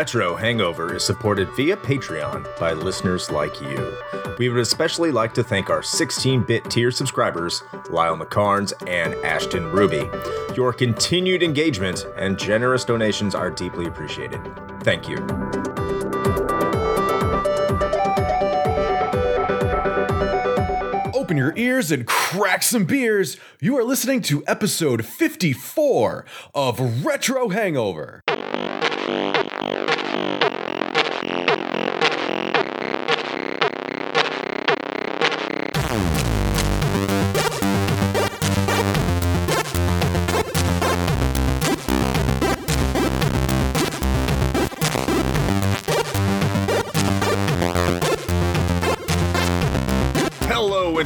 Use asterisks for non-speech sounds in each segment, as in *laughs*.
Retro Hangover is supported via Patreon by listeners like you. We would especially like to thank our 16 bit tier subscribers, Lyle McCarnes and Ashton Ruby. Your continued engagement and generous donations are deeply appreciated. Thank you. Your ears and crack some beers. You are listening to episode 54 of Retro Hangover.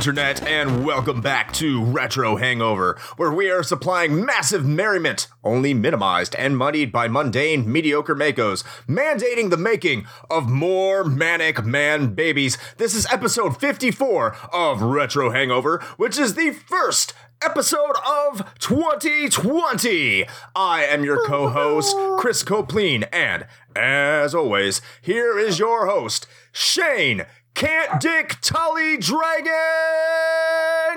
Internet, and welcome back to Retro Hangover, where we are supplying massive merriment, only minimized and muddied by mundane, mediocre makos, mandating the making of more manic man babies. This is episode 54 of Retro Hangover, which is the first episode of 2020. I am your co host, *laughs* Chris Copleen, and as always, here is your host, Shane. Can't Dick Tully Dragon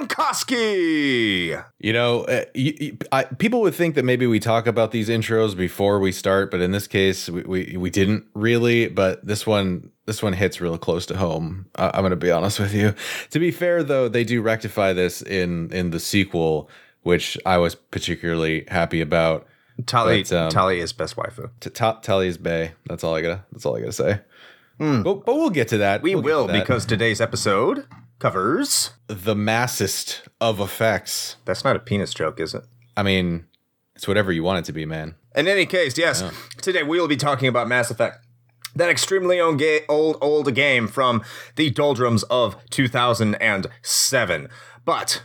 Koski. You know, uh, y y I, people would think that maybe we talk about these intros before we start, but in this case, we, we, we didn't really. But this one, this one hits real close to home. Uh, I'm going to be honest with you. To be fair, though, they do rectify this in in the sequel, which I was particularly happy about. Tali, But, um, Tali is best waifu. T- t- Tali's Bay. That's all I gotta. That's all I gotta say. Hmm. But, but we'll get to that. We We'll will that. because today's episode covers. the massest of effects. That's not a penis joke, is it? I mean, it's whatever you want it to be, man. In any case, yes, today we will be talking about Mass Effect. That extremely old, ga- old, old game from the doldrums of 2007. But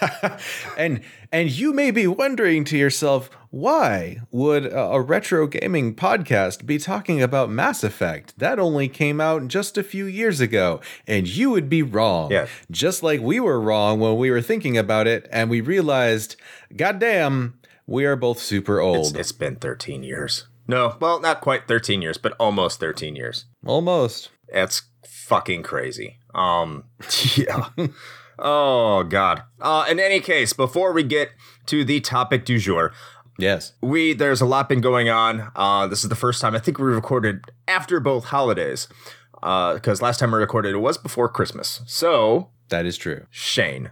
*laughs* And and you may be wondering to yourself, why would a, retro gaming podcast be talking about Mass Effect? That only came out just a few years ago, and you would be wrong. Yes. Just like we were wrong when we were thinking about it, and we realized, goddamn, we are both super old. it's, it's been 13 years. No, well, not quite 13 years, but almost 13 years. Almost. That's fucking crazy. Um, *laughs* yeah. *laughs* oh God. Uh, in any case, before we get to the topic du jour, Yes. we there's a lot been going on. Uh, this is the first time I think we recorded after both holidays, because last time we recorded it was before Christmas. So That is true. Shane,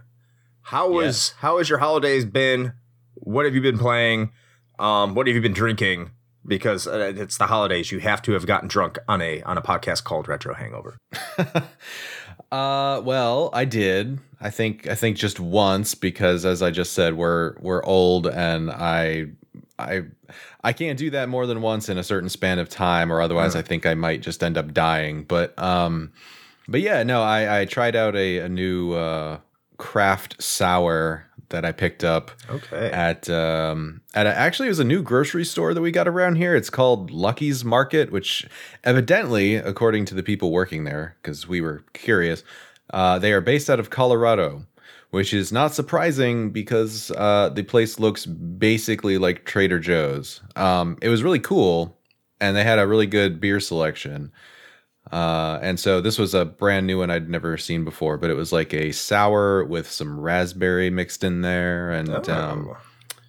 how was Yes. how has your holidays been? What have you been playing? Um, what have you been drinking? Because uh, it's the holidays, you have to have gotten drunk on a on a podcast called Retro Hangover. *laughs* Uh, well, I did. I think I think just once because, as I just said, we're we're old, and I I I can't do that more than once in a certain span of time, or otherwise, I think I might just end up dying. But um, but yeah, no, I I tried out a a new uh craft sour that I picked up Okay. at um at a, actually it was a new grocery store that we got around here. It's called Lucky's Market, which evidently, according to the people working there, because we were curious, uh, they are based out of Colorado, which is not surprising because uh, the place looks basically like Trader Joe's. Um, it was really cool, and they had a really good beer selection. Uh, and so this was a brand new one I'd never seen before, but it was like a sour with some raspberry mixed in there, and um, Oh.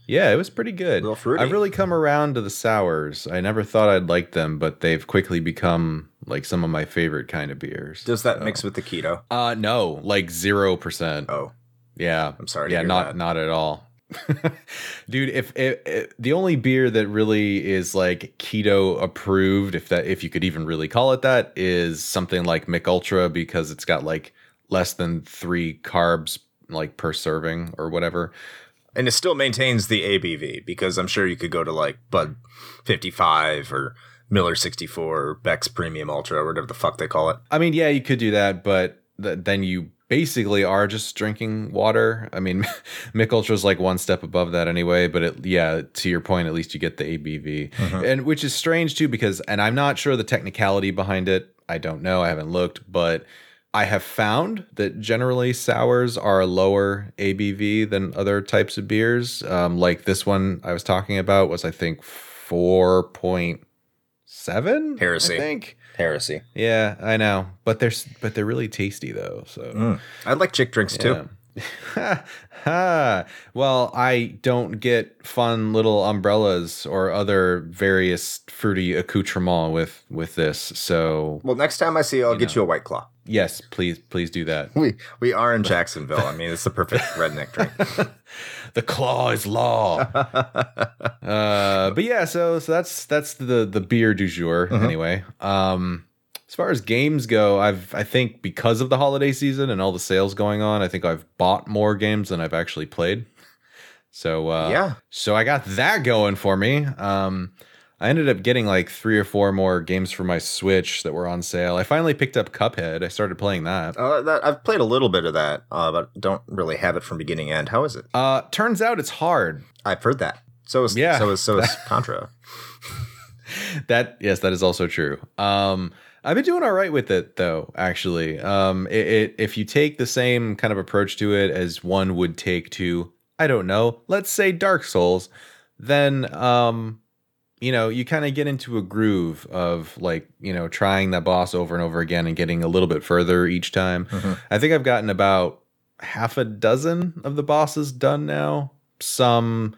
yeah, it was pretty good. I've really come around to the sours. I never thought I'd like them, but they've quickly become like some of my favorite kind of beers. Does that So- mix with the keto? Uh, no, like zero percent. Oh, Yeah, I'm sorry Yeah, not that. not at all. *laughs* Dude, if, if, if the only beer that really is like keto approved, if that if you could even really call it that, is something like Mich Ultra because it's got like less than three carbs like per serving or whatever. and it still maintains the ABV because I'm sure you could go to like Bud 55 or Miller 64 or Beck's Premium Ultra or whatever the fuck they call it. I mean, yeah, you could do that, but th- then you basically are just drinking water. I mean, *laughs* Mich Ultra is like one step above that anyway, but it, yeah, to your point, at least you get the ABV, and which is strange too because, and I'm not sure the technicality behind it. I don't know. I haven't looked, but I have found that generally sours are a lower ABV than other types of beers. Um, like this one I was talking about was, I think, 4.7. Heresy. I think. Heresy. Yeah, I know, but they're but they're really tasty though. So Mm. I like chick drinks too. yeah. Ha. *laughs* well, I don't get fun little umbrellas or other various fruity accoutrement with with this. So Well, next time I see you, I'll get know. you a white claw. yes, please please do that. *laughs* We we are in Jacksonville. I mean, it's the perfect redneck drink. *laughs* the claw is law. *laughs* uh, but yeah, so so that's that's the the beer du jour Mhm. anyway. Um, as far as games go, I've I think because of the holiday season and all the sales going on, I think I've bought more games than I've actually played. So uh, yeah. so I got that going for me. Um, I ended up getting like three or four more games for my Switch that were on sale. I finally picked up Cuphead. I started playing that. Uh, that, I've played a little bit of that, uh, but don't really have it from beginning to end. How is it? Uh, turns out it's hard. I've heard that. So is Yeah. so is so is *laughs* Contra. that yes, that is also true. Um, I've been doing all right with it though. Actually, um, it, it if you take the same kind of approach to it as one would take to, I don't know, let's say Dark Souls, then um, you know, you kind of get into a groove of like you know trying that boss over and over again and getting a little bit further each time. Mhm. I think I've gotten about half a dozen of the bosses done now. Some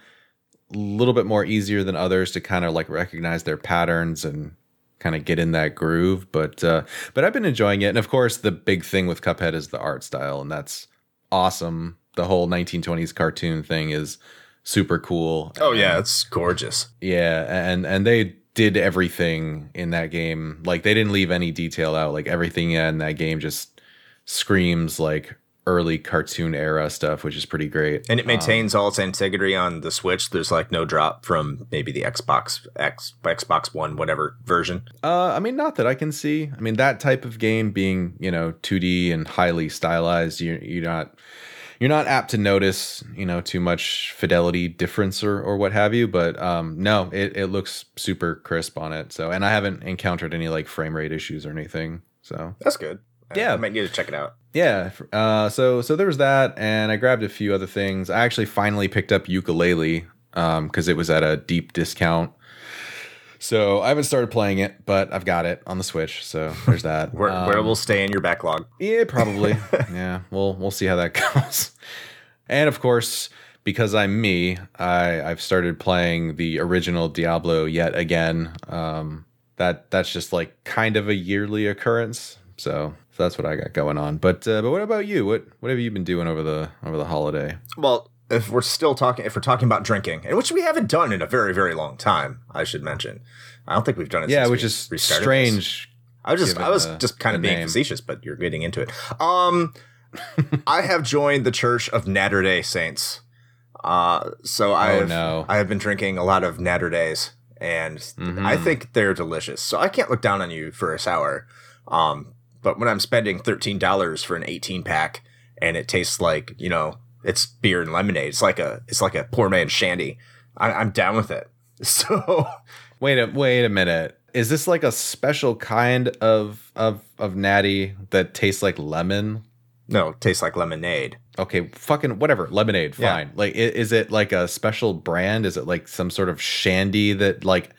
a little bit more easier than others to kind of like recognize their patterns and kind of get in that groove. But uh, but I've been enjoying it, and of course the big thing with Cuphead is the art style, and that's awesome. The whole 1920s cartoon thing is super cool. Oh yeah, it's gorgeous. Yeah, and and they did everything in that game. Like they didn't leave any detail out. Like everything in that game just screams like early cartoon era stuff, which is pretty great. And it maintains all its integrity on the Switch. There's like no drop from maybe the Xbox X Xbox One whatever version. Uh, I mean, not that I can see. I mean, that type of game being you know 2D and highly stylized, you you're not you're not apt to notice you know too much fidelity difference or or what have you. But um, no, it it looks super crisp on it. So, and I haven't encountered any like frame rate issues or anything. So That's good. Yeah. I might need to check it out. Yeah. Uh, so so there was that, and I grabbed a few other things. I actually finally picked up Yooka-Laylee because it was at a deep discount. So I haven't started playing it, but I've got it on the Switch. So *laughs* there's that. Where, Um, where it will stay in your backlog. yeah, probably. *laughs* yeah, we'll we'll see how that *laughs* goes. And of course, because I'm me, I I've started playing the original Diablo yet again. Um, that that's just like kind of a yearly occurrence. So, so that's what I got going on. But uh, but what about you? What what have you been doing over the over the holiday? Well, if we're still talking, if we're talking about drinking, and which we haven't done in a very, very long time, I should mention. I don't think we've done it. Yeah, since which is restarted this. strange. I was just, I was the- just kind of being name. facetious, but you're getting into it. Um, *laughs* I have joined the Church of Naturday Saints. Uh, so I Oh, have, no. I have been drinking a lot of Naturdays, and Mhm. I think they're delicious. So I can't look down on you for a sour. Um, but when I'm spending thirteen dollars for an eighteen pack, and it tastes like you know it's beer and lemonade, it's like a it's like a poor man's shandy. I, I'm down with it. *laughs* So Wait a wait a minute. Is this like a special kind of of of natty that tastes like lemon? no, it tastes like lemonade. Okay, fucking whatever. Lemonade, Yeah. fine. Like, is it like a special brand? Is it like some sort of shandy that like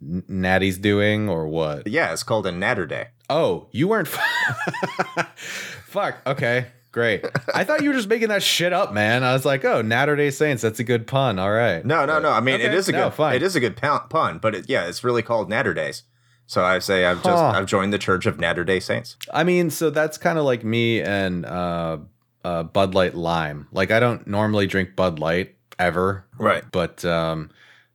Natty's doing or what? Yeah, it's called a Naturday. Oh, you weren't. *laughs* Fuck. Okay, great. I thought you were just making that shit up, man. I was like, oh, Naturday Saints. That's a good pun. All right. No, no, no. I mean, it Okay, is a no, good fine. It is a good pun, but it, yeah, it's really called Naturdays. So I say I've just I've joined the Church of Naturday Saints. I mean, so that's kind of like me and uh, uh, Bud Light Lime. Like, I don't normally drink Bud Light ever, Right. but um,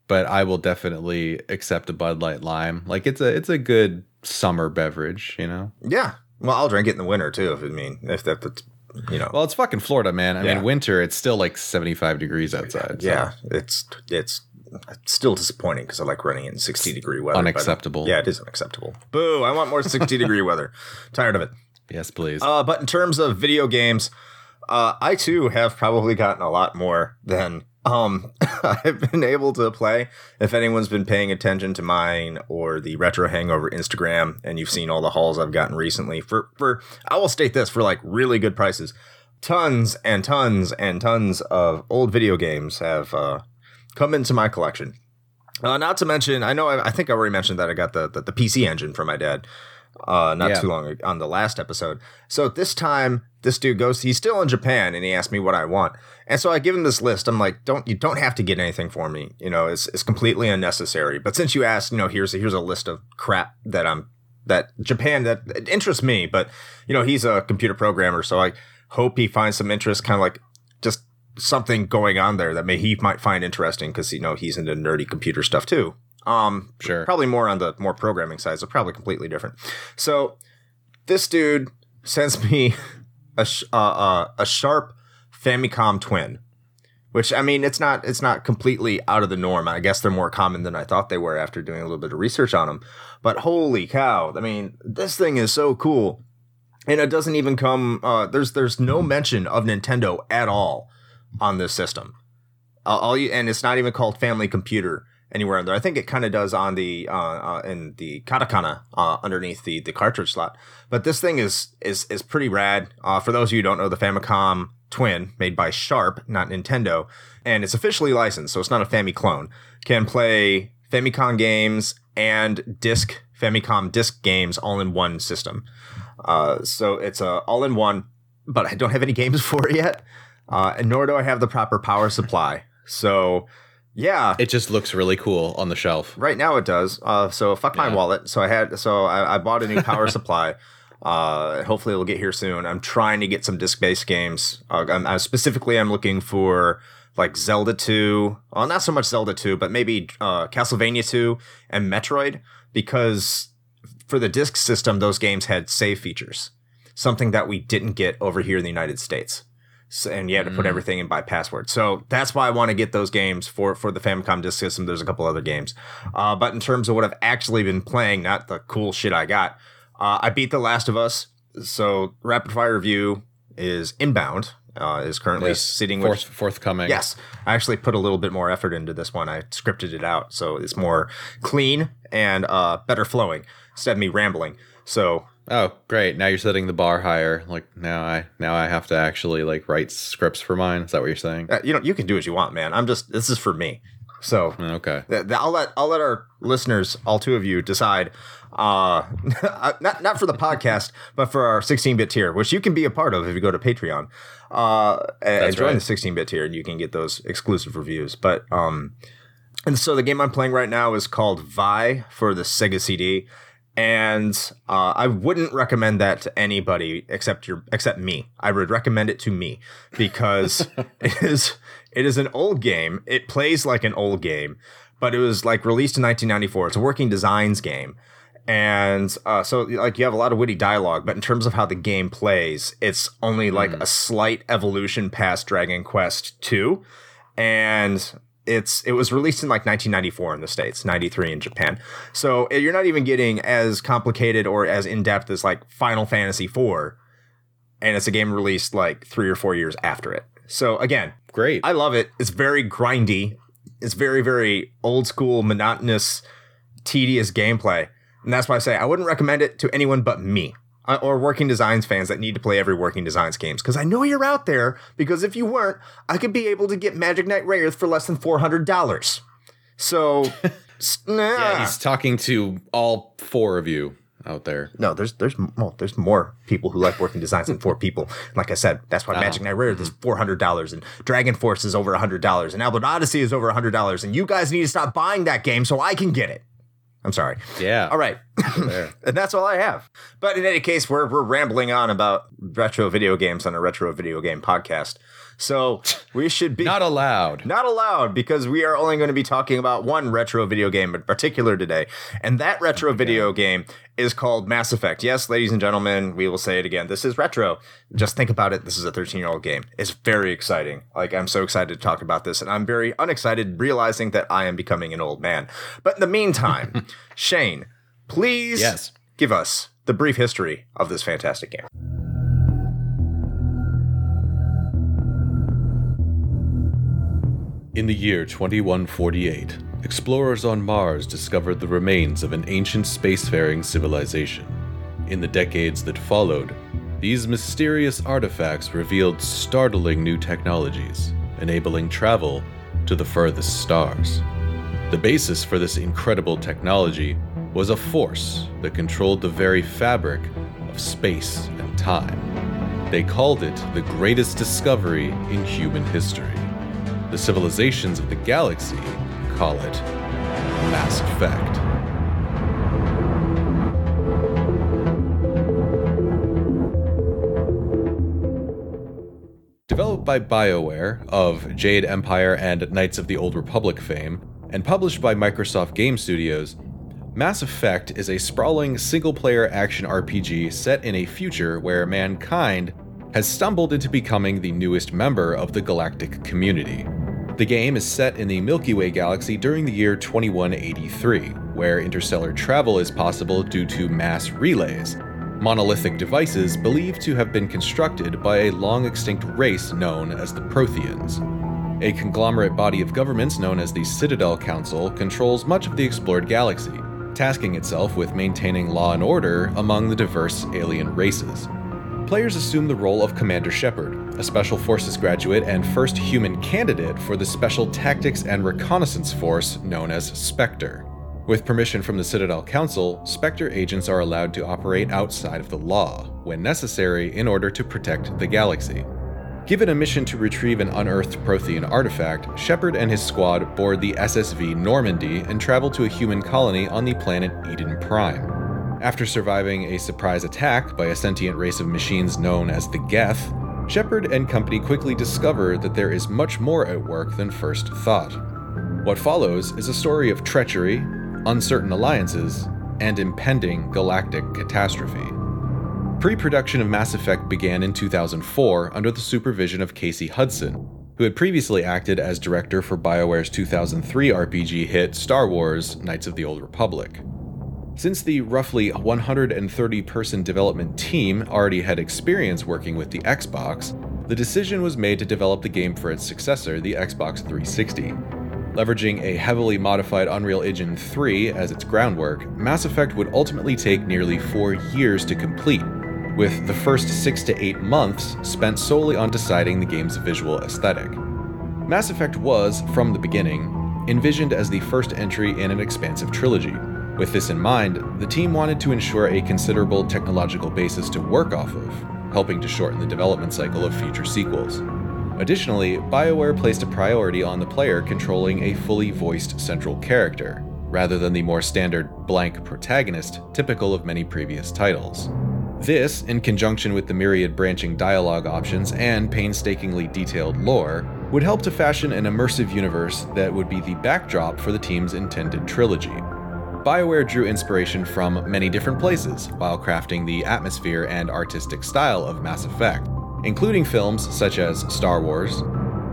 but I will definitely accept a Bud Light Lime. Like, it's a it's a good summer beverage, you know. Yeah. Well, I'll drink it in the winter too. If I mean, if that's you know, Well, it's fucking Florida, man. I Yeah. mean, winter it's still like seventy five degrees outside. so yeah, it's it's still disappointing because I like running in sixty degree weather. but- unacceptable. yeah, it is unacceptable. Boo! I want more sixty degree *laughs* weather. Tired of it. Yes, please. Uh, but in terms of video games, uh, I too have probably gotten a lot more than um *laughs* I've been able to play. If anyone's been paying attention to mine or the Retro Hangover Instagram, and you've seen all the hauls I've gotten recently, for for I will state this for like really good prices, tons and tons and tons of old video games have uh, come into my collection. Uh, not to mention, I know I, I think I already mentioned that I got the the, the PC engine from my dad uh, not Yeah. too long on the last episode. So this time, this dude goes. He's still in Japan, and he asked me what I want. And so I give him this list. I'm like, don't you don't have to get anything for me. You know, it's it's completely unnecessary. But since you asked, you know, here's a, here's a list of crap that I'm that Japan that it interests me. But you know, he's a computer programmer, so I hope he finds some interest, kind of like just something going on there that may he might find interesting because you know he's into nerdy computer stuff too. Um, Sure. probably more on the more programming side, so probably completely different. So this dude sends me a uh, uh, a sharp Famicom Twin, which I mean it's not it's not completely out of the norm. I guess they're more common than I thought they were after doing a little bit of research on them. But holy cow! I mean this thing is so cool, and it doesn't even come. Uh, there's there's no mention of Nintendo at all on this system. Uh, all you and it's not even called Family Computer anywhere under. I think it kind of does on the uh, uh, in the katakana uh, underneath the the cartridge slot. But this thing is is is pretty rad. Uh, for those of you who don't know, the Famicom Twin, made by Sharp, not Nintendo, and it's officially licensed, so it's not a Fami clone. Can play Famicom games and disc Famicom disc games all in one system. Uh, so it's a all in one, but I don't have any *laughs* games for it yet, uh, and nor do I have the proper power supply. So yeah, It just looks really cool on the shelf. Right now it does. Uh, so fuck my Yeah. wallet. So I had so I, I bought a new power *laughs* supply. Uh, hopefully it'll get here soon. I'm trying to get some disc based games. Uh, I'm, I specifically I'm looking for like Zelda 2. Well, not so much Zelda 2, but maybe uh, Castlevania 2 and Metroid because for the disc system those games had save features, something that we didn't get over here in the United States. So, and you had to put Mm. everything in by password. So that's why I want to get those games for for the Famicom Disk System. There's a couple other games, uh, but in terms of what I've actually been playing, not the cool shit I got, uh, I beat The Last of Us. So rapid fire review is inbound. Uh, is currently Yes. sitting Forth, with forthcoming. Yes, I actually put a little bit more effort into this one. I scripted it out, so it's more clean and uh, better flowing instead of me rambling. So Oh, great. Now you're setting the bar higher. Like now I now I have to actually like write scripts for mine. Is that what you're saying? uh, you know, you can do what you want, man. I'm just this is for me. So Okay. th- th- I'll let I'll let our listeners, all two of you, decide. Uh, *laughs* not not for the podcast, but for our 16-bit tier, which you can be a part of if you go to Patreon. Uh, and That's join right. the 16-bit tier, and you can get those exclusive reviews. But um, and so the game I'm playing right now is called Vay for the Sega CD, and uh, I wouldn't recommend that to anybody except your except me. I would recommend it to me because *laughs* it is it is an old game. It plays like an old game, but it was like released in 1994. It's a working designs game. And uh, so, like, you have a lot of witty dialogue, but in terms of how the game plays, it's only like a slight evolution past Dragon Quest Two, and it's it was released in like 1994 in the states, 93 in Japan. So uh, you're not even getting as complicated or as in depth as like Final Fantasy IV, and it's a game released like three or four years after it. So again, Great. I love it. It's very grindy. It's very, very old school, monotonous, tedious gameplay. And that's why I say I wouldn't recommend it to anyone but me Uh, or working designs fans that need to play every working designs games. Because I know you're out there. Because if you weren't, I could be able to get Magic Knight Rayearth for less than four hundred dollars. So, *laughs* nah. yeah, he's talking to all four of you out there. No, there's there's well, there's more people who like working designs than four people. Like I said, that's why uh-huh. Magic Knight Rayearth is four hundred dollars, and Dragon Force is over hundred dollars, and Albert Odyssey is over hundred dollars, and you guys need to stop buying that game so I can get it. I'm sorry. Yeah. All right. *laughs* and that's all I have. But in any case, we're we're rambling on about retro video games on a retro video game podcast, so we should be Not allowed. not allowed because we are only going to be talking about one retro video game in particular today. And that retro video game is called Mass Effect. Yes, ladies and gentlemen, we will say it again. This is retro. Just think about it. This is a 13 year old game. It's very exciting. Like, I'm so excited to talk about this. And I'm very unexcited realizing that I am becoming an old man. But in the meantime, *laughs* Shane, please yes. give us the brief history of this fantastic game. In the year 2148, explorers on Mars discovered the remains of an ancient spacefaring civilization. In the decades that followed, these mysterious artifacts revealed startling new technologies, enabling travel to the furthest stars. The basis for this incredible technology was a force that controlled the very fabric of space and time. They called it the greatest discovery in human history. The civilizations of the galaxy call it Mass Effect. Developed by BioWare of Jade Empire and Knights of the Old Republic fame, and published by Microsoft Game Studios, Mass Effect is a sprawling single player action RPG set in a future where mankind has stumbled into becoming the newest member of the galactic community. The game is set in the Milky Way galaxy during the year 2183, where interstellar travel is possible due to mass relays, monolithic devices believed to have been constructed by a long extinct race known as the Protheans. A conglomerate body of governments known as the Citadel Council controls much of the explored galaxy, tasking itself with maintaining law and order among the diverse alien races. Players assume the role of Commander Shepard, a Special Forces graduate and first human candidate for the Special Tactics and Reconnaissance Force known as Spectre. With permission from the Citadel Council, Spectre agents are allowed to operate outside of the law, when necessary, in order to protect the galaxy. Given a mission to retrieve an unearthed Prothean artifact, Shepard and his squad board the SSV Normandy and travel to a human colony on the planet Eden Prime. After surviving a surprise attack by a sentient race of machines known as the Geth, Shepard and company quickly discover that there is much more at work than first thought. What follows is a story of treachery, uncertain alliances, and impending galactic catastrophe. Pre production of Mass Effect began in 2004 under the supervision of Casey Hudson, who had previously acted as director for BioWare's 2003 RPG hit Star Wars Knights of the Old Republic. Since the roughly 130 person development team already had experience working with the Xbox, the decision was made to develop the game for its successor, the Xbox 360. Leveraging a heavily modified Unreal Engine 3 as its groundwork, Mass Effect would ultimately take nearly four years to complete, with the first six to eight months spent solely on deciding the game's visual aesthetic. Mass Effect was, from the beginning, envisioned as the first entry in an expansive trilogy. With this in mind, the team wanted to ensure a considerable technological basis to work off of, helping to shorten the development cycle of future sequels. Additionally, BioWare placed a priority on the player controlling a fully voiced central character, rather than the more standard blank protagonist typical of many previous titles. This, in conjunction with the myriad branching dialogue options and painstakingly detailed lore, would help to fashion an immersive universe that would be the backdrop for the team's intended trilogy. BioWare drew inspiration from many different places while crafting the atmosphere and artistic style of Mass Effect, including films such as Star Wars,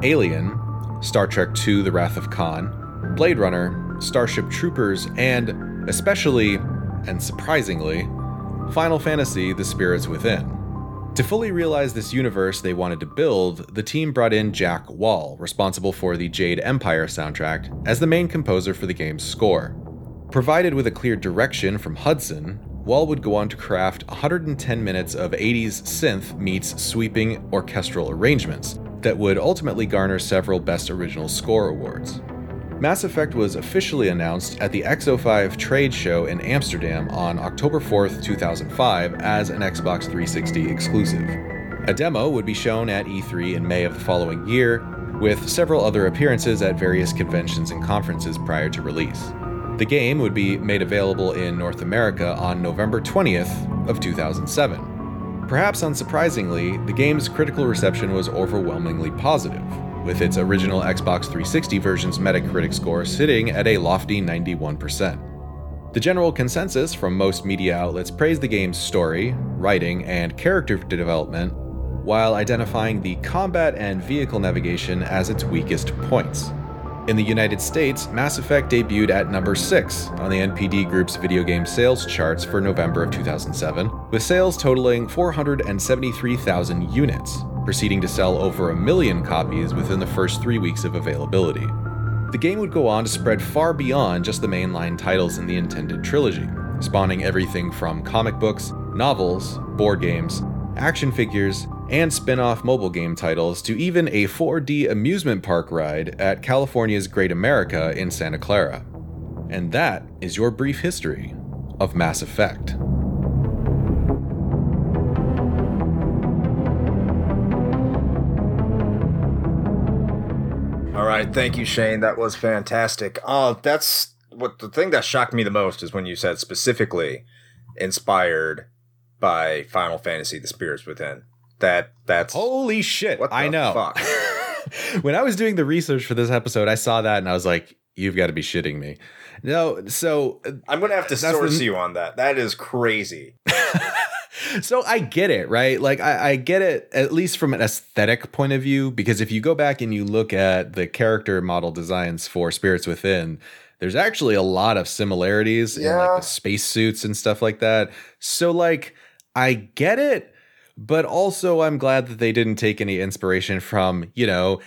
Alien, Star Trek II The Wrath of Khan, Blade Runner, Starship Troopers, and especially, and surprisingly, Final Fantasy The Spirits Within. To fully realize this universe they wanted to build, the team brought in Jack Wall, responsible for the Jade Empire soundtrack, as the main composer for the game's score. Provided with a clear direction from Hudson, Wall would go on to craft 110 minutes of 80s synth meets sweeping orchestral arrangements that would ultimately garner several Best Original Score awards. Mass Effect was officially announced at the X05 trade show in Amsterdam on October 4th, 2005, as an Xbox 360 exclusive. A demo would be shown at E3 in May of the following year, with several other appearances at various conventions and conferences prior to release. The game would be made available in North America on November 20th of 2007. Perhaps unsurprisingly, the game's critical reception was overwhelmingly positive, with its original Xbox 360 version's Metacritic score sitting at a lofty 91%. The general consensus from most media outlets praised the game's story, writing, and character development, while identifying the combat and vehicle navigation as its weakest points. In the United States, Mass Effect debuted at number 6 on the NPD Group's video game sales charts for November of 2007, with sales totaling 473,000 units. Proceeding to sell over a million copies within the first three weeks of availability. The game would go on to spread far beyond just the mainline titles in the intended trilogy, spawning everything from comic books, novels, board games, action figures, and spin off mobile game titles to even a 4D amusement park ride at California's Great America in Santa Clara. And that is your brief history of Mass Effect. All right, thank you, Shane. That was fantastic. Oh, that's what the thing that shocked me the most is when you said specifically inspired by Final Fantasy: The Spirits Within. That that's Holy shit! I know. *laughs* When I was doing the research for this episode, I saw that and I was like, "You've got to be shitting me." No, so uh, I'm gonna have to source the- you on that. That is crazy. *laughs* *laughs* so I get it, right? Like I, I get it at least from an aesthetic point of view, because if you go back and you look at the character model designs for Spirits Within, there's actually a lot of similarities in like the spacesuits and stuff like that. So like I get it, but also I'm glad that they didn't take any inspiration from, you know,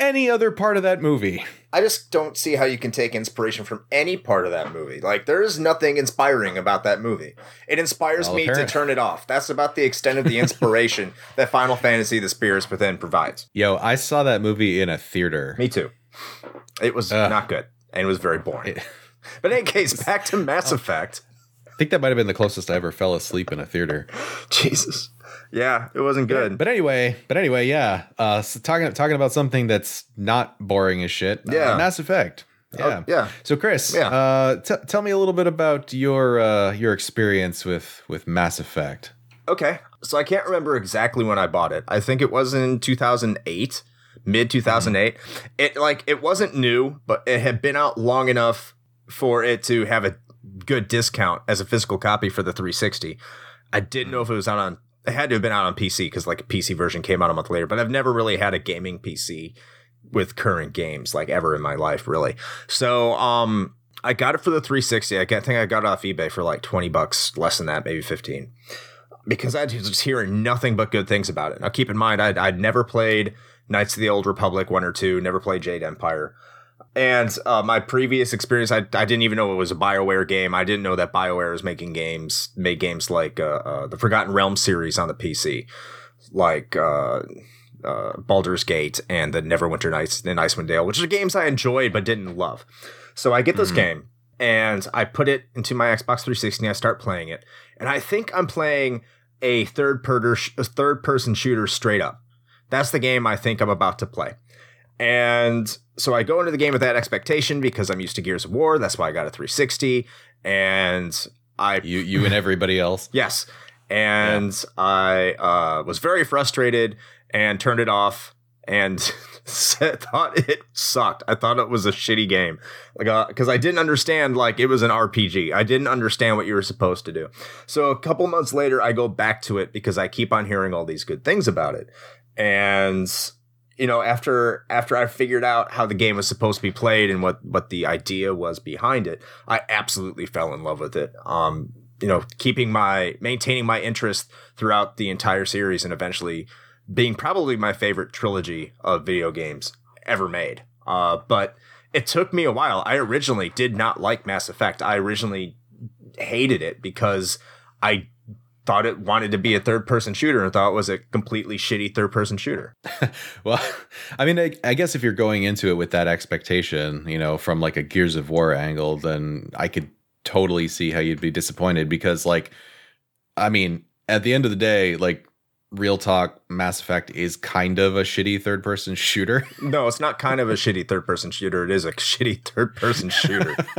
any other part of that movie. I just don't see how you can take inspiration from any part of that movie. Like there is nothing inspiring about that movie. It inspires Well, me apparent- to turn it off. That's about the extent of the inspiration *laughs* that Final Fantasy: The Spirits Within provides. Yo, I saw that movie in a theater. Me too. It was Ugh. not good and it was very boring. It- *laughs* but in any *laughs* case, back to Mass oh. Effect. I think that might have been the closest I ever fell asleep in a theater. Jesus. Yeah, it wasn't good. But anyway, but anyway, yeah. Uh, so talking talking about something that's not boring as shit. uh, Yeah. Mass Effect. Yeah. Oh, yeah. So Chris, Yeah. uh, t- tell me a little bit about your uh, your experience with with Mass Effect. Okay. So I can't remember exactly when I bought it. I think it was in 2008, mid 2008. It like it wasn't new, but it had been out long enough for it to have a good discount as a physical copy for the 360. I didn't know if it was out on it had to have been out on PC because like a PC version came out a month later, but I've never really had a gaming PC with current games like ever in my life, really. So um I got it for the 360. I think I got it off eBay for like 20 bucks, less than that, maybe 15 because I was just hearing nothing but good things about it. Now, keep in mind, I'd, I'd never played Knights of the Old Republic one or two, never played Jade Empire. And uh, my previous experience, I, I didn't even know it was a BioWare game. I didn't know that BioWare was making games, made games like uh, uh, the Forgotten Realms series on the PC, like uh, uh, Baldur's Gate and the Neverwinter Nights in Icewind Dale, which are games I enjoyed but didn't love. So I get this Mhm. game and I put it into my Xbox 360 and I start playing it. And I think I'm playing a third per- a third person shooter straight up. That's the game I think I'm about to play. And so I go into the game with that expectation because I'm used to Gears of War. That's why I got a 360. And I You you and everybody else. *laughs* Yes. And I uh, was very frustrated and turned it off and *laughs* said, thought it sucked. I thought it was a shitty game. Like, because I didn't understand, like, it was an RPG. I didn't understand what you were supposed to do. So a couple months later, I go back to it because I keep on hearing all these good things about it. And you know after after i figured out how the game was supposed to be played and what what the idea was behind it i absolutely fell in love with it. Um you know keeping my maintaining my interest throughout the entire series and eventually being probably my favorite trilogy of video games ever made. Uh but it took me a while. I originally did not like mass effect. I originally hated it because i thought it wanted to be a third person shooter and thought it was a completely shitty third person shooter *laughs* Well, I mean, I, I guess if you're going into it with that expectation, you know, from like a Gears of War angle, then I could totally see how you'd be disappointed because, like, I mean, at the end of the day, like, real talk, Mass Effect is kind of a shitty third person shooter. *laughs* No, it's not kind of a shitty third person shooter. It is a shitty third person shooter. *laughs*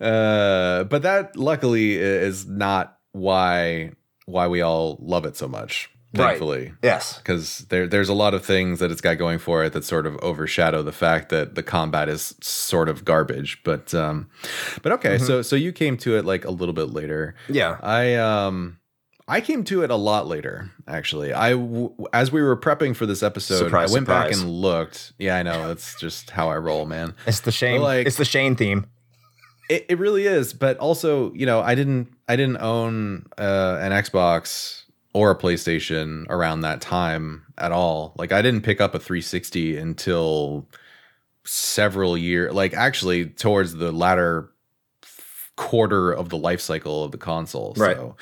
uh, but that luckily is not why why we all love it so much. Right. Thankfully, yes. because there there's a lot of things that it's got going for it that sort of overshadow the fact that the combat is sort of garbage. But um, but okay, Mhm. so so you came to it like a little bit later. Yeah. I um. I came to it a lot later, actually. I, w- as we were prepping for this episode, Surprise, I went back and looked. Yeah, I know. That's just how I roll, man. It's the Shane. But, like- it's the Shane theme. It, it really is, but also, you know, I didn't I didn't own uh, an Xbox or a PlayStation around that time at all. Like I didn't pick up a 360 until several years like actually towards the latter quarter of the life cycle of the console. Right. So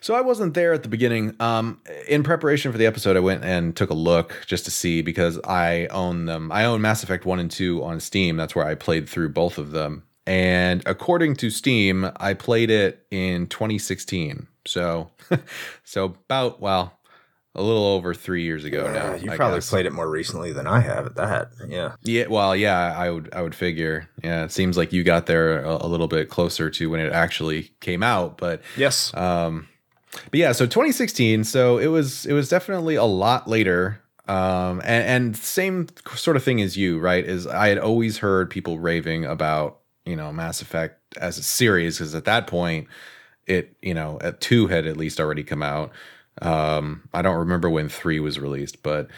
so I wasn't there at the beginning. Um, in preparation for the episode, I went and took a look just to see because I own them. I own Mass Effect 1 and 2 on Steam. That's where I played through both of them. And according to Steam, I played it in 2016. So *laughs* so about well, a little over three years ago now. you I probably guess. played it more recently than I have at that. Yeah. Yeah, well, yeah, I would I would figure. Yeah, it seems like you got there a, a little bit closer to when it actually came out, but Yes. um but yeah, so 2016, so it was it was definitely a lot later. Um and, and same sort of thing as you, right? Is I had always heard people raving about, you know, Mass Effect as a series because at that point it, you know, at 2 had at least already come out. Um I don't remember when 3 was released, but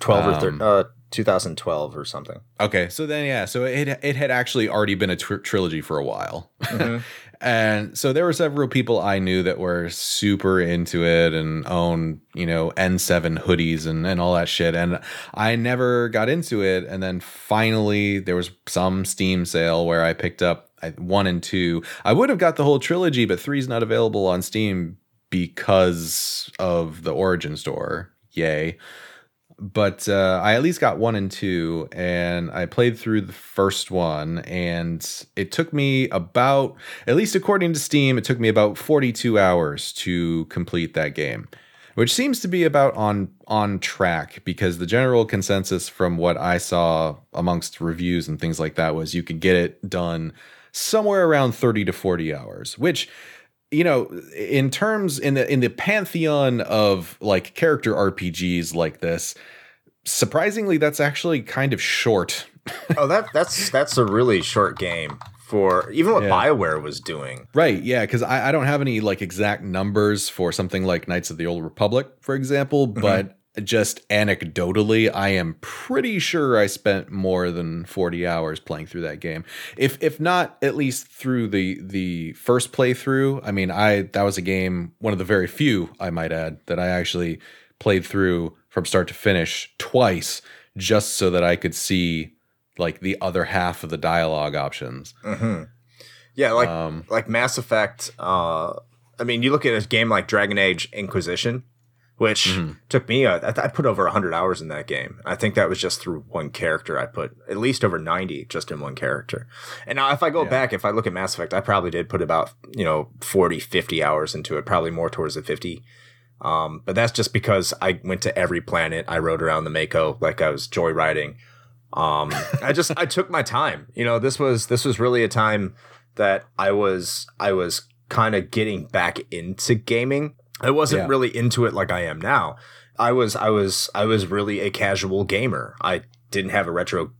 12 or um, 13, uh, 2012 or something. Okay, so then yeah, so it it had actually already been a tr- trilogy for a while, Mhm. *laughs* and so there were several people I knew that were super into it and own you know N7 hoodies and and all that shit, and I never got into it, and then finally there was some Steam sale where I picked up one and two. I would have got the whole trilogy, but three's not available on Steam because of the Origin store. Yay but uh, I at least got one and two, and I played through the first one, and it took me about, at least according to Steam, it took me about 42 hours to complete that game, which seems to be about on on track because the general consensus from what I saw amongst reviews and things like that was you could get it done somewhere around 30 to 40 hours, which you know in terms in the in the pantheon of like character rpgs like this surprisingly that's actually kind of short *laughs* oh, that that's that's a really short game for even what Yeah. BioWare was doing. right yeah because I, I don't have any like exact numbers for something like knights of the old republic for example mm-hmm. but just anecdotally i am pretty sure i spent more than 40 hours playing through that game if if not at least through the the first playthrough i mean i that was a game one of the very few i might add that i actually played through from start to finish twice just so that i could see like the other half of the dialogue options hmm Yeah, like um like Mass Effect. Uh, I mean, you look at a game like Dragon Age Inquisition, which Mhm. took me. Uh, I, I put over hundred hours in that game. I think that was just through one character. I put at least over ninety just in one character. And now, if I go Yeah. back, if I look at Mass Effect, I probably did put about you know 40, 50 hours into it. Probably more towards the fifty. Um, but that's just because I went to every planet. I rode around the Mako like I was joyriding. Um, I just I took my time. You know, this was this was really a time that I was I was kind of getting back into gaming. I wasn't Yeah. really into it like I am now. I was I was I was really a casual gamer. I didn't have a retro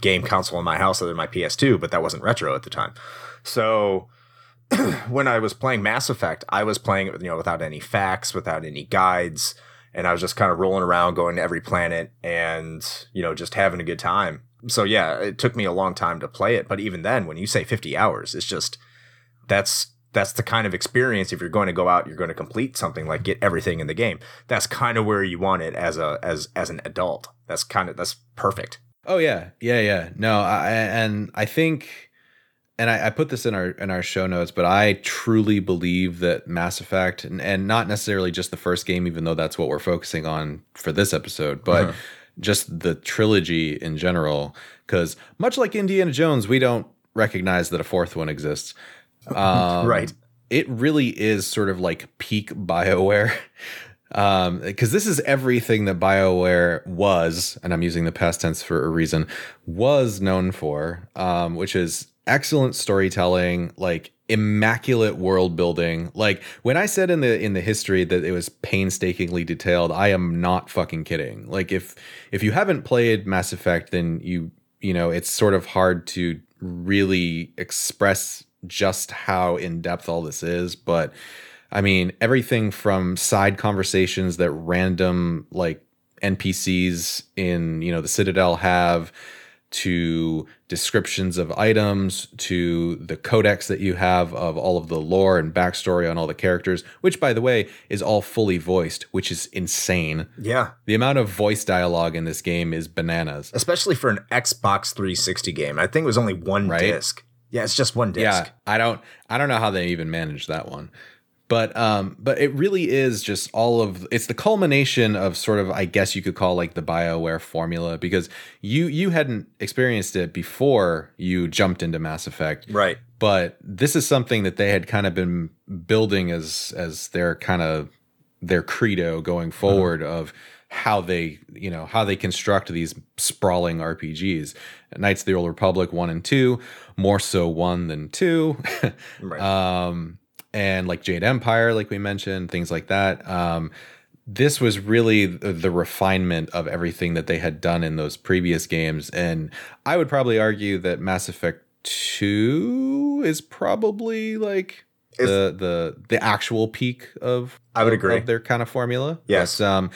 game console in my house other than my PS2, but that wasn't retro at the time. So *clears throat* when I was playing Mass Effect, I was playing it, you know, without any facts, without any guides, and I was just kind of rolling around, going to every planet, and you know, just having a good time. So yeah, it took me a long time to play it, but even then, when you say fifty hours, it's just that's that's the kind of experience. If you're going to go out, you're going to complete something like get everything in the game. That's kind of where you want it as a as as an adult. That's kind of that's perfect. Oh yeah, yeah, yeah. No, I, and I think, and I, I put this in our in our show notes, but I truly believe that Mass Effect, and, and not necessarily just the first game, even though that's what we're focusing on for this episode, but Uh-huh. just the trilogy in general. Because much like Indiana Jones, we don't recognize that a fourth one exists. Um, Right. It really is sort of like peak Bioware. Um, because this is everything that BioWare was, and I'm using the past tense for a reason, was known for, um, which is excellent storytelling, like immaculate world building. Like when I said in the in the history that it was painstakingly detailed, I am not fucking kidding. Like if if you haven't played Mass Effect, then you you know it's sort of hard to really express just how in depth all this is, but I mean, everything from side conversations that random like NPCs in, you know, the Citadel have to descriptions of items to the codex that you have of all of the lore and backstory on all the characters, which, by the way, is all fully voiced, which is insane. Yeah. The amount of voice dialogue in this game is bananas. Especially for an Xbox 360 game. I think it was only one Right. disc. Yeah, it's just one disc. Yeah, I don't I don't know how they even managed that one. But um but it really is just all of it's the culmination of sort of I guess you could call like the BioWare formula because you you hadn't experienced it before you jumped into Mass Effect. Right. But this is something that they had kind of been building as as their kind of their credo going forward of how they you know how they construct these sprawling RPGs. Knights of the Old Republic one and two, more so one than two. *laughs* Right. um, and like Jade Empire, like we mentioned, things like that. Um, this was really the, the refinement of everything that they had done in those previous games, and I would probably argue that Mass Effect Two is probably like the the the actual peak of I would of- agree. of their kind of formula. Yes. but, um,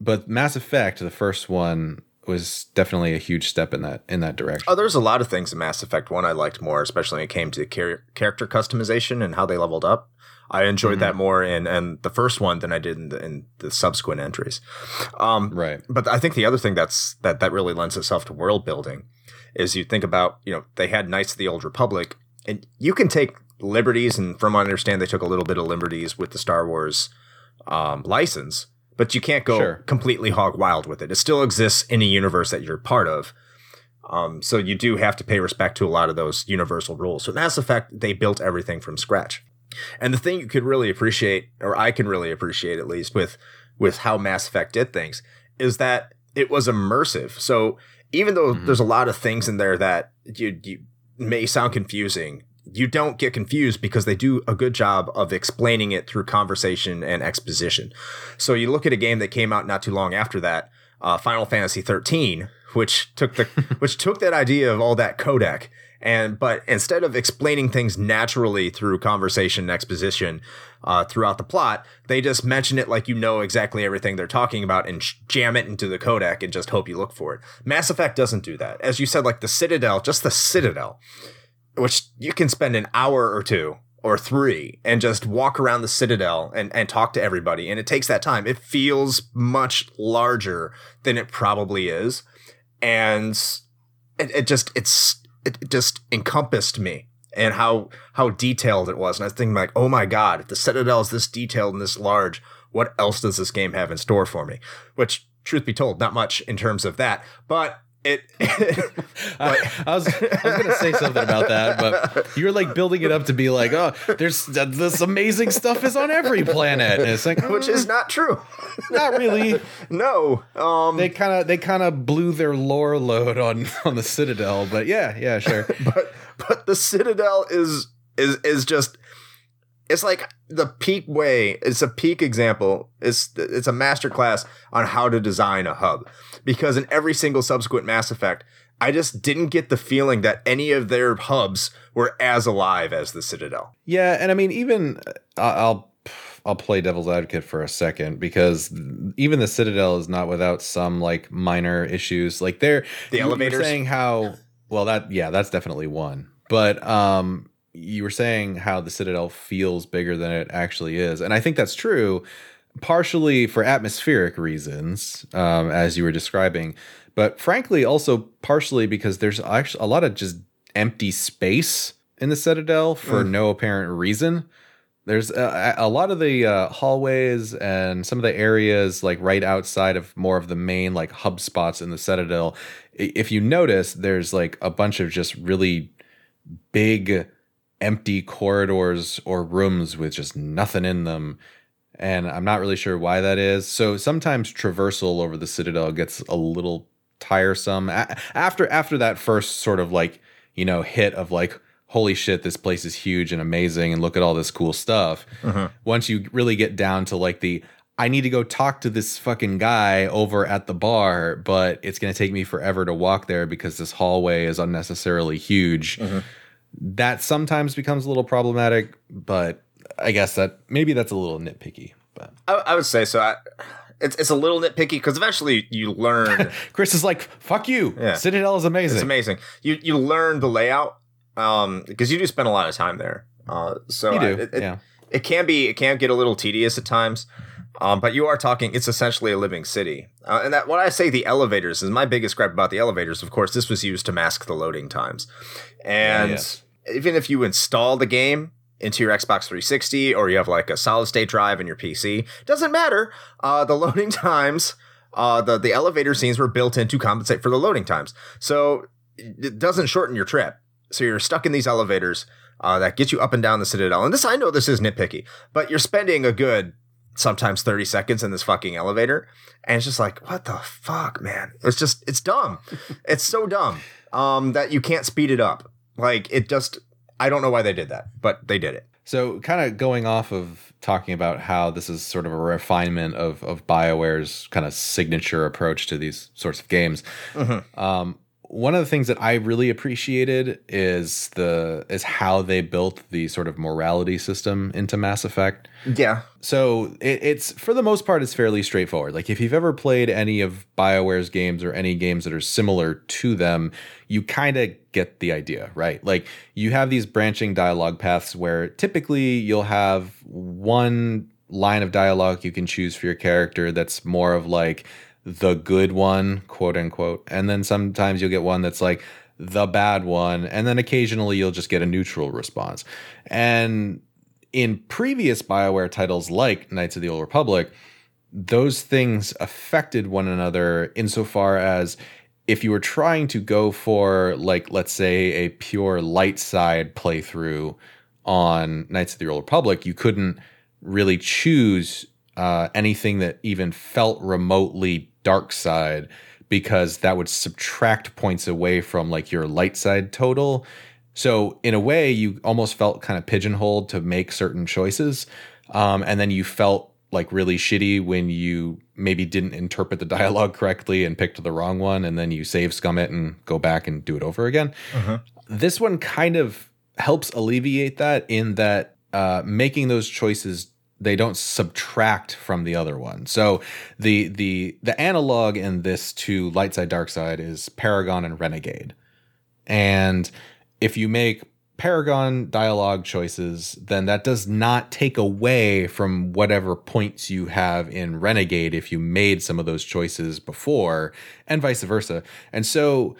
but Mass Effect, the first one, was definitely a huge step in that in that direction. Oh, there's a lot of things in Mass Effect 1 I liked more, especially when it came to char- character customization and how they leveled up. I enjoyed Mhm. that more in, in the first one than I did in the, in the subsequent entries. Um, Right. but I think the other thing that's that that really lends itself to world building is you think about you know they had Knights of the Old Republic, and you can take liberties, and from what I understand, they took a little bit of liberties with the Star Wars um, license, but you can't go Sure. completely hog wild with it. It still exists in a universe that you're part of. Um, so you do have to pay respect to a lot of those universal rules. So Mass Effect, they built everything from scratch. And the thing you could really appreciate, or I can really appreciate at least with with how Mass Effect did things, is that it was immersive. So even though Mhm. there's a lot of things in there that you, you may sound confusing, you don't get confused because they do a good job of explaining it through conversation and exposition. So you look at a game that came out not too long after that, uh, Final Fantasy 13, which took the *laughs* which took that idea of all that codex and but instead of explaining things naturally through conversation and exposition uh, throughout the plot, they just mention it like you know exactly everything they're talking about and jam it into the codex and just hope you look for it. Mass Effect doesn't do that. As you said, like the Citadel, just the Citadel, which you can spend an hour or two or three and just walk around the citadel and, and talk to everybody. And it takes that time. It feels much larger than it probably is. And it, it just it's it just encompassed me and how how detailed it was. And i was thinking like oh my god if the citadel is this detailed and this large what else does this game have in store for me? Which truth be told not much in terms of that. But it *laughs* I, I was I was gonna say something about that, but you're like building it up to be like, oh, there's this amazing stuff is on every planet, and it's like, which is not true *laughs* not really. no um They kind of they kind of blew their lore load on on the Citadel, but yeah, yeah, sure. *laughs* but but the Citadel is is is just it's like the peak way. It's a peak example. It's it's a masterclass on how to design a hub because in every single subsequent Mass Effect, I just didn't get the feeling that any of their hubs were as alive as the Citadel. Yeah, and I mean, even uh, I'll I'll play devil's advocate for a second because even the Citadel is not without some like minor issues. Like they're The you- you were elevators? saying how well that yeah, that's definitely one. But um, you were saying how the Citadel feels bigger than it actually is, and I think that's true. Partially for atmospheric reasons, um, as you were describing, but frankly, also partially because there's actually a lot of just empty space in the Citadel for Mm. no apparent reason. There's a, a lot of the uh, hallways and some of the areas like right outside of more of the main like hub spots in the Citadel. If you notice, there's like a bunch of just really big empty corridors or rooms with just nothing in them. And I'm not really sure why that is. So sometimes traversal over the Citadel gets a little tiresome. A- after after that first sort of like you know hit of like holy shit this place is huge and amazing and look at all this cool stuff. Uh-huh. Once you really get down to like the i need to go talk to this fucking guy over at the bar but it's going to take me forever to walk there because this hallway is unnecessarily huge uh-huh. That sometimes becomes a little problematic but i guess that maybe that's a little nitpicky but I, I would say so. I, it's it's a little nitpicky because eventually you learn. *laughs* Chris is like, "Fuck you." Yeah. Citadel is amazing. it's amazing. You you learn the layout um because you do spend a lot of time there. Uh, so You I- do, it, it- yeah. it can be it can get a little tedious at times. Um, but you are talking; it's essentially a living city, uh, and that when I say the elevators is my biggest gripe about the elevators. Of course, this was used to mask the loading times, and yes. even if you install the game into your Xbox 360 or you have like a solid state drive in your PC, doesn't matter. Uh, the *laughs* loading times, uh, the the elevator scenes were built in to compensate for the loading times, so it doesn't shorten your trip. So you're stuck in these elevators uh, that get you up and down the Citadel. And this, I know this is nitpicky, but you're spending a good sometimes 30 seconds in this fucking elevator. And it's just like, what the fuck, man? It's just, it's dumb. *laughs* it's so dumb um, that you can't speed it up. Like, it just, I don't know why they did that, but they did it. So, kind of going off of talking about how this is sort of a refinement of of Bioware's kind of signature approach to these sorts of games. Um, one of the things that I really appreciated is the is how they built the sort of morality system into Mass Effect. Yeah. So it, it's for the most part, it's fairly straightforward. Like if you've ever played any of Bioware's games or any games that are similar to them, you kind of get the idea, right? Like you have these branching dialogue paths where typically you'll have one line of dialogue you can choose for your character that's more of like the good one, quote unquote, and then sometimes you'll get one that's like the bad one, and then occasionally you'll just get a neutral response. And in previous BioWare titles like Knights of the Old Republic, those things affected one another insofar as if you were trying to go for, like, let's say, a pure light side playthrough on Knights of the Old Republic, you couldn't really choose uh, anything that even felt remotely dark side because that would subtract points away from like your light side total. So in a way, you almost felt kind of pigeonholed to make certain choices, um, and then you felt like really shitty when you maybe didn't interpret the dialogue correctly and picked the wrong one, and then you save scum it and go back and do it over again. This one kind of helps alleviate that in that uh, making those choices they don't subtract from the other one. So the the the analog in this to light side dark side is Paragon and Renegade. And if you make Paragon dialogue choices, then that does not take away from whatever points you have in Renegade if you made some of those choices before, and vice versa. And so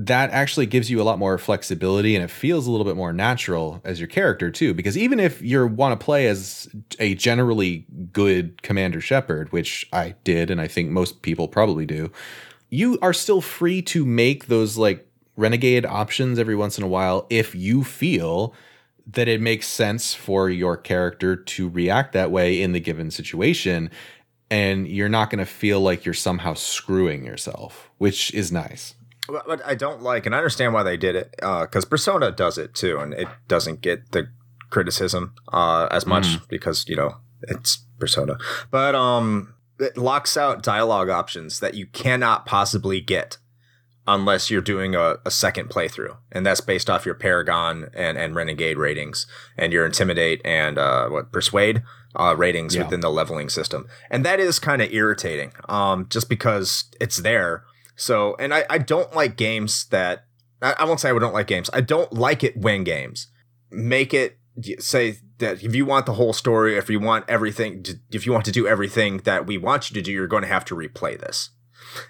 that actually gives you a lot more flexibility and it feels a little bit more natural as your character too because even if you want to play as a generally good commander shepard which i did and i think most people probably do you are still free to make those like renegade options every once in a while if you feel that it makes sense for your character to react that way in the given situation and you're not going to feel like you're somehow screwing yourself which is nice What what I don't like, and I understand why they did it, because Persona does it too, and it doesn't get the criticism uh, as much because you know it's Persona, but um, it locks out dialogue options that you cannot possibly get unless you're doing a, a second playthrough, and that's based off your Paragon and and Renegade ratings and your Intimidate and uh, what Persuade uh, ratings Yeah. within the leveling system, and that is kind of irritating, um, just because it's there. So, and I, I don't like games that I, I won't say I don't like games. I don't like it when games make it say that if you want the whole story, if you want everything, if you want to do everything that we want you to do, you're going to have to replay this.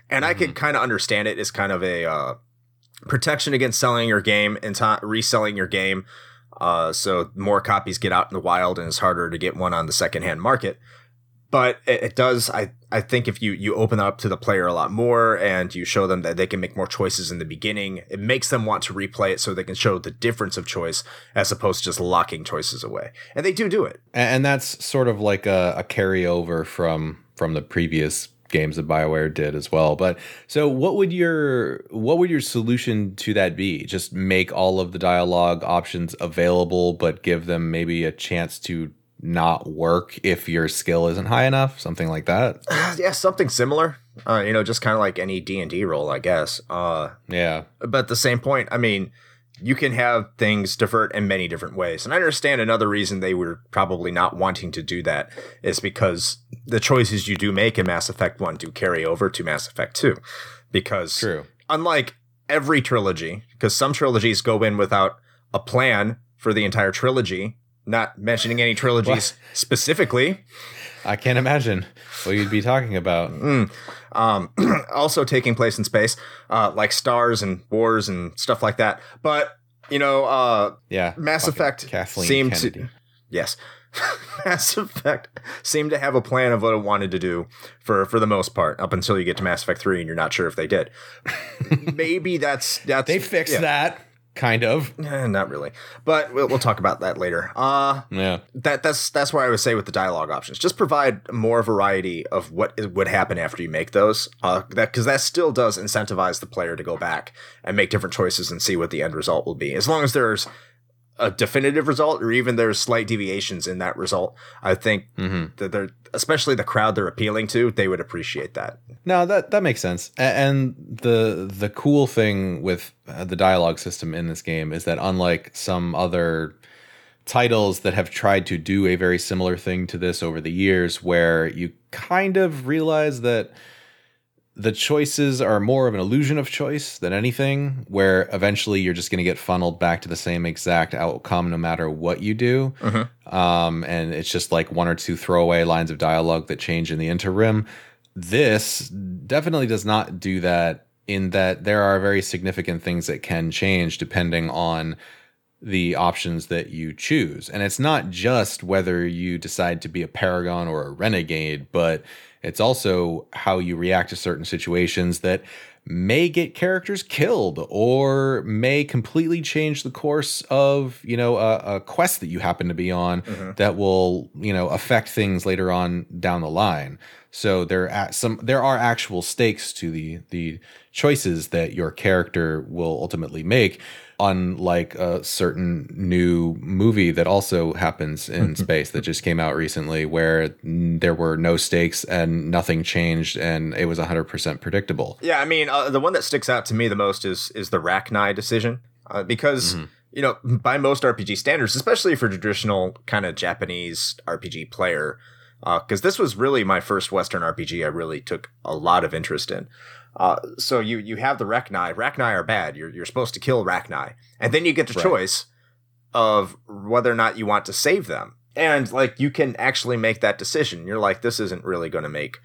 And I could kind of understand it as kind of a uh, protection against selling your game and to- reselling your game. Uh, so more copies get out in the wild and it's harder to get one on the secondhand market. But it, it does. I I think if you you open up to the player a lot more and you show them that they can make more choices in the beginning, it makes them want to replay it so they can show the difference of choice as opposed to just locking choices away. And they do do it. and, that's sort of like a, a carryover from from the previous games that bioware did as well but so what would your what would your solution to that be just make all of the dialogue options available but give them maybe a chance to not work if your skill isn't high enough something like that *sighs* yeah, something similar. Uh, you know, just kind of like any D and D role, I guess. Uh, yeah but at the same point, I mean, you can have things divert in many different ways. And I understand another reason they were probably not wanting to do that is because the choices you do make in Mass Effect 1 do carry over to Mass Effect 2. Because True. unlike every trilogy, because some trilogies go in without a plan for the entire trilogy, not mentioning any trilogies specifically. I can't imagine what you'd be talking about. Mm. Um, *clears throat* also taking place in space, uh, like stars and wars and stuff like that. But you know, uh, Yeah. Mass Effect Kathleen seemed Kennedy. to yes, *laughs* Mass Effect seemed to have a plan of what it wanted to do for for the most part, up until you get to Mass Effect three, and you're not sure if they did. *laughs* Maybe that's that's They fixed yeah. that, kind of. Eh, not really, but we'll, we'll talk about that later. Uh Yeah. that that's that's where I would say with the dialogue options. Just provide more variety of what would happen after you make those. Uh, that because that still does incentivize the player to go back and make different choices and see what the end result will be. As long as there's a definitive result or even there's slight deviations in that result, I think hmm that they're especially the crowd they're appealing to, they would appreciate that. No, that that makes sense. And the the cool thing with uh, the dialogue system in this game is that unlike some other titles that have tried to do a very similar thing to this over the years where you kind of realize that the choices are more of an illusion of choice than anything where eventually you're just going to get funneled back to the same exact outcome no matter what you do um, and it's just like one or two throwaway lines of dialogue that change in the interim. This definitely does not do that. In that there are very significant things that can change depending on the options that you choose, and it's not just whether you decide to be a paragon or a renegade, but it's also how you react to certain situations that may get characters killed or may completely change the course of you know a, a quest that you happen to be on mm-hmm. that will you know affect things later on down the line. So there are some there are actual stakes to the the choices that your character will ultimately make unlike a certain new movie that also happens in *laughs* space that just came out recently where there were no stakes and nothing changed and it was 100% predictable Yeah, I mean, uh, the one that sticks out to me the most is is the Rachni decision, uh, because you know, by most RPG standards, especially for traditional kind of Japanese RPG player, because this was really my first Western RPG. I really took a lot of interest in. Uh, so you you have the Rachni. Rachni are bad. You're you're supposed to kill Rachni, and then you get the Right. choice of whether or not you want to save them. And like you can actually make that decision. You're like, this isn't really going to make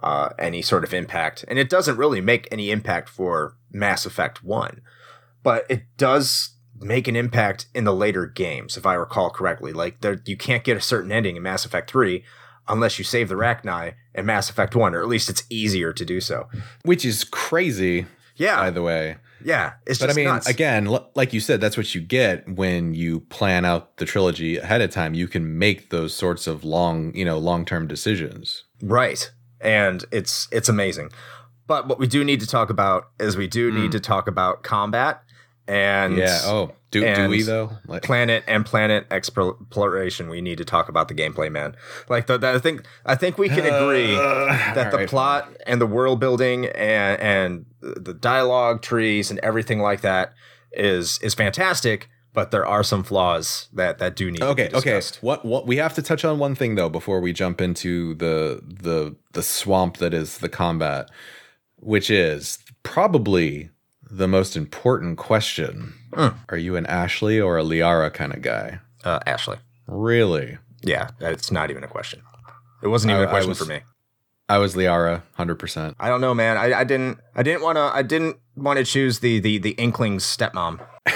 uh, any sort of impact, and it doesn't really make any impact for Mass Effect One, but it does make an impact in the later games, if I recall correctly. Like there, you can't get a certain ending in Mass Effect Three unless you save the Rachni in Mass Effect One, or at least it's easier to do so. which is crazy Yeah, by the way yeah. It's but I mean, nuts. again, l- like you said, that's what you get when you plan out the trilogy ahead of time. You can make those sorts of long, you know, long term decisions. Right. And it's it's amazing. But what we do need to talk about is we do hmm. need to talk about combat and. Yeah. Oh, do do we though? Like, planet and planet exploration. We need to talk about the gameplay, man. Like the, the I think I think we can agree *sighs* that the alright, plot and the world building and and the dialogue trees and everything like that is is fantastic, but there are some flaws that that do need okay. to be Okay. What? What? We have to touch on one thing though before we jump into the the the swamp that is the combat, which is probably the most important question. Hmm. Are you an Ashley or a Liara kind of guy? Uh, Ashley. Really? Yeah, it's not even a question. It wasn't even I- a question was- for me. I was Liara, hundred percent. I don't know, man. I, I didn't I didn't want to I didn't want to choose the the the Inkling's stepmom. *laughs*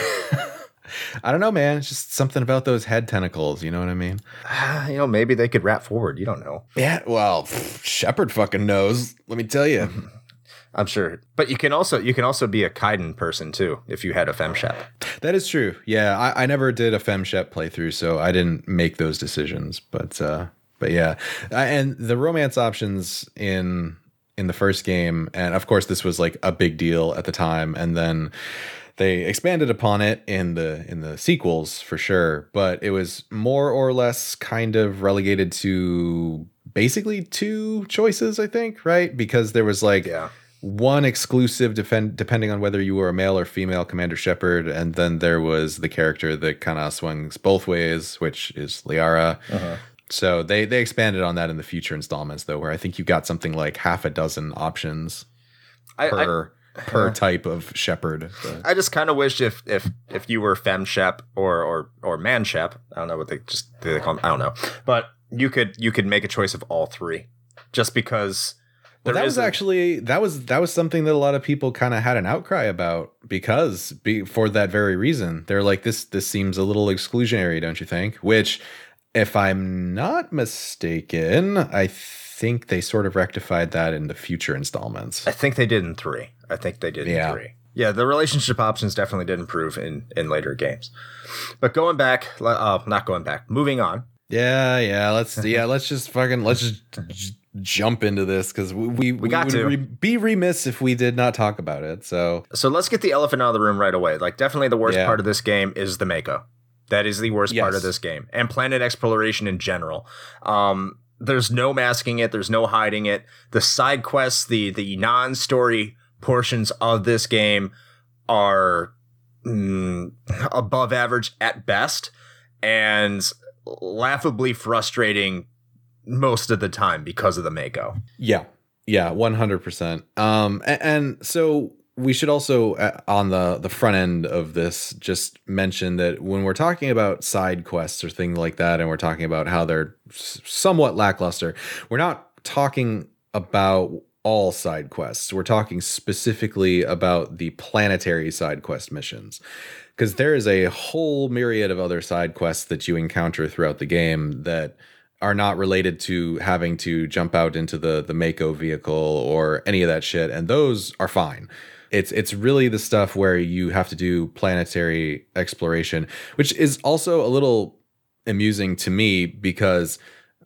I don't know, man. It's just something about those head tentacles. You know what I mean? *sighs* you know, maybe they could rap forward. You don't know. Yeah. Well, Shepard fucking knows. Let me tell you. I'm sure. But you can also you can also be a Kaidan person too if you had a femshep. that is true. Yeah, I, I never did a femshep playthrough, so I didn't make those decisions. But uh, but yeah, I, and the romance options in in the first game, and of course this was like a big deal at the time, and then they expanded upon it in the in the sequels for sure. But it was more or less kind of relegated to basically two choices, I think, right? Because there was like Yeah. One exclusive defend, depending on whether you were a male or female Commander Shepard, and then there was the character that kind of swings both ways, which is Liara. Uh-huh. So they they expanded on that in the future installments, though, where I think you got something like half a dozen options I, I, per *laughs* per type of Shepard. But- I just kind of wish if if if you were fem shep or or or man shep, I don't know what they just they call them, I don't know, but you could you could make a choice of all three, just because. Well, that was actually that was that was something that a lot of people kind of had an outcry about because be, for that very reason they're like this this seems a little exclusionary don't you think which if i'm not mistaken i think they sort of rectified that in the future installments I think they did in three. I think they did Yeah. in three. Yeah, the relationship options definitely did improve in in later games. But going back, uh, not going back, moving on. yeah yeah let's yeah let's just fucking let's just jump into this because we we, got would to. re- be remiss if we did not talk about it so So let's get the elephant out of the room right away. Like, definitely the worst Yeah. part of this game is the Mako. That is the worst part of this game, and planet exploration in general. Um, there's no masking it. There's no hiding it. The side quests, the the non-story portions of this game are mm, above average at best, and laughably frustrating most of the time because of the Mako. Yeah. Yeah, 100%. Um a- and, so we should also uh, on the the front end of this just mention that when we're talking about side quests or things like that and we're talking about how they're somewhat lackluster, we're not talking about all side quests. We're talking specifically about the planetary side quest missions because there is a whole myriad of other side quests that you encounter throughout the game that are not related to having to jump out into the the Mako vehicle or any of that shit, and those are fine. It's it's really the stuff where you have to do planetary exploration, which is also a little amusing to me because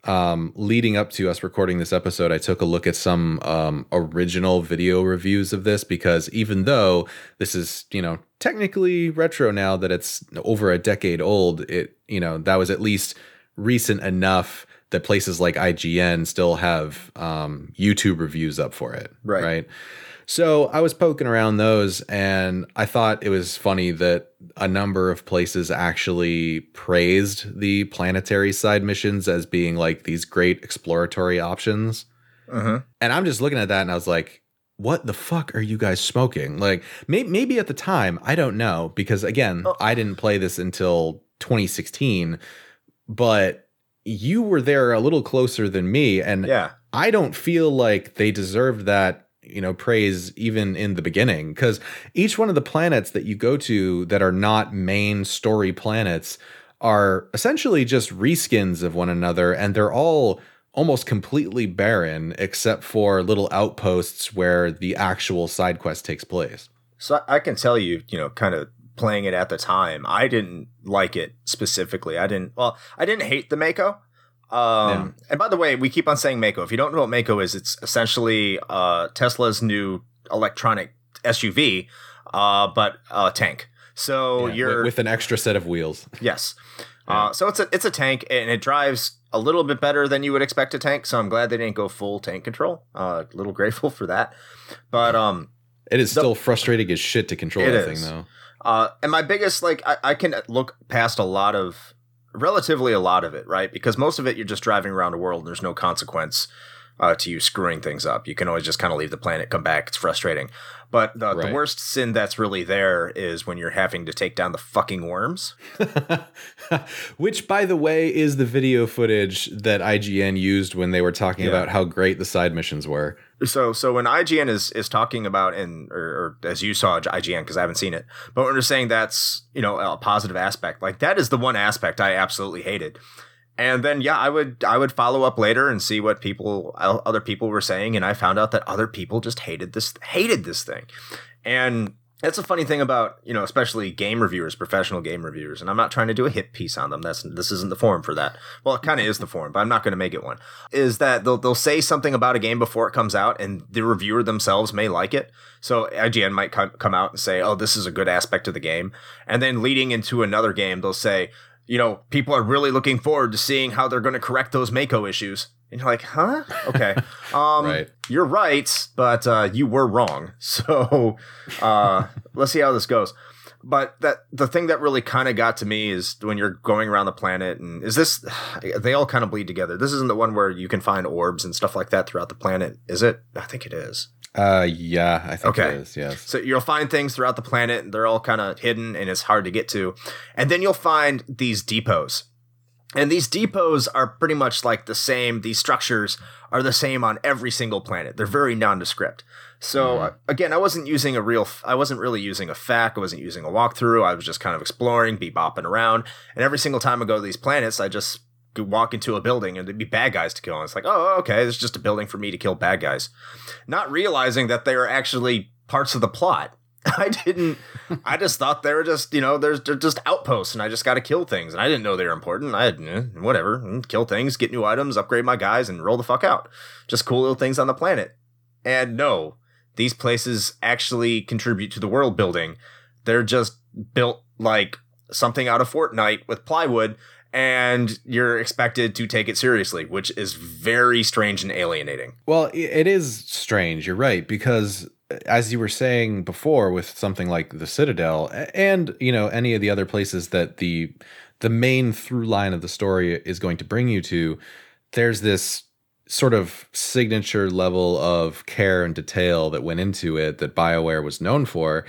um, leading up to us recording this episode, I took a look at some um, original video reviews of this because even though this is, you know, technically retro now that it's over a decade old, it, you know, that was at least recent enough that places like IGN still have um, YouTube reviews up for it. Right. Right. So I was poking around those and I thought it was funny that a number of places actually praised the planetary side missions as being like these great exploratory options. Uh-huh. And I'm just looking at that and I was like, what the fuck are you guys smoking? Like, may- maybe at the time, I don't know, because again, Oh. I didn't play this until 2016, but you were there a little closer than me. And Yeah. I don't feel like they deserved that, you know, praise even in the beginning because each one of the planets that you go to that are not main story planets are essentially just reskins of one another and they're all almost completely barren except for little outposts where the actual side quest takes place. So I I can tell you, you know, kind of playing it at the time, I didn't like it specifically. I didn't. Well, I didn't hate the Mako. Um, And by the way, we keep on saying Mako. If you don't know what Mako is, it's essentially uh, Tesla's new electronic SUV, uh, but a tank. So Yeah, you're with, an extra set of wheels. Yes. Yeah. Uh, so it's a it's a tank and it drives a little bit better than you would expect a tank. So I'm glad they didn't go full tank control. Uh, a little grateful for that. But um, It is The- still frustrating as shit to control that is. thing though. Uh, and my biggest like I, I can look past a lot of relatively a lot of it, right? Because most of it you're just driving around the world and there's no consequence uh, to you screwing things up. You can always just kind of leave the planet, come back. It's frustrating. But the, the worst sin that's really there is when you're having to take down the fucking worms. *laughs* Which, by the way, is the video footage that IGN used when they were talking Yeah. about how great the side missions were. So so when IGN is is talking about and or, or as you saw IGN because I haven't seen it, but when they're saying that's you know a positive aspect, like that is the one aspect I absolutely hated. And then yeah, I would I would follow up later and see what people other people were saying, and I found out that other people just hated this hated this thing, and that's a funny thing about you know especially game reviewers, professional game reviewers, and I'm not trying to do a hit piece on them. That's this isn't the forum for that. Well, it kind of is the forum, but I'm not going to make it one. Is that they'll they'll say something about a game before it comes out, and the reviewer themselves may like it. So IGN might come come out and say, "Oh, this is a good aspect of the game," and then leading into another game, they'll say. You know, people are really looking forward to seeing how they're going to correct those Mako issues. And you're like, huh? Okay. *laughs* Um, Right. You're right, but uh, you were wrong. *laughs* So uh, let's see how this goes. But that the thing that really kind of got to me is when you're going around the planet, and is this? *sighs* They all kind of bleed together. This isn't the one where you can find orbs and stuff like that throughout the planet, is it? I think it is. Uh, yeah, I think Okay. it is. Yes. So you'll find things throughout the planet, and they're all kind of hidden and it's hard to get to. And then you'll find these depots. And these depots are pretty much like the same, these structures are the same on every single planet. They're very nondescript. So uh, again, I wasn't using a real, I wasn't really using a fac, I wasn't using a walkthrough. I was just kind of exploring, be bopping around. And every single time I go to these planets, I just could walk into a building and there'd be bad guys to kill. And it's like, oh, okay, it's just a building for me to kill bad guys. Not realizing that they are actually parts of the plot. *laughs* I didn't. I just thought they were just, you know, there's they're just outposts, and I just got to kill things, and I didn't know they were important. I had eh, whatever, mm, kill things, get new items, upgrade my guys, and roll the fuck out. Just cool little things on the planet. And no, these places actually contribute to the world building. They're just built like something out of Fortnite with plywood, and you're expected to take it seriously, which is very strange and alienating. Well, it is strange. You're right because as you were saying before with something like the Citadel and, you know, any of the other places that the the main through line of the story is going to bring you to, there's this sort of signature level of care and detail that went into it that BioWare was known for.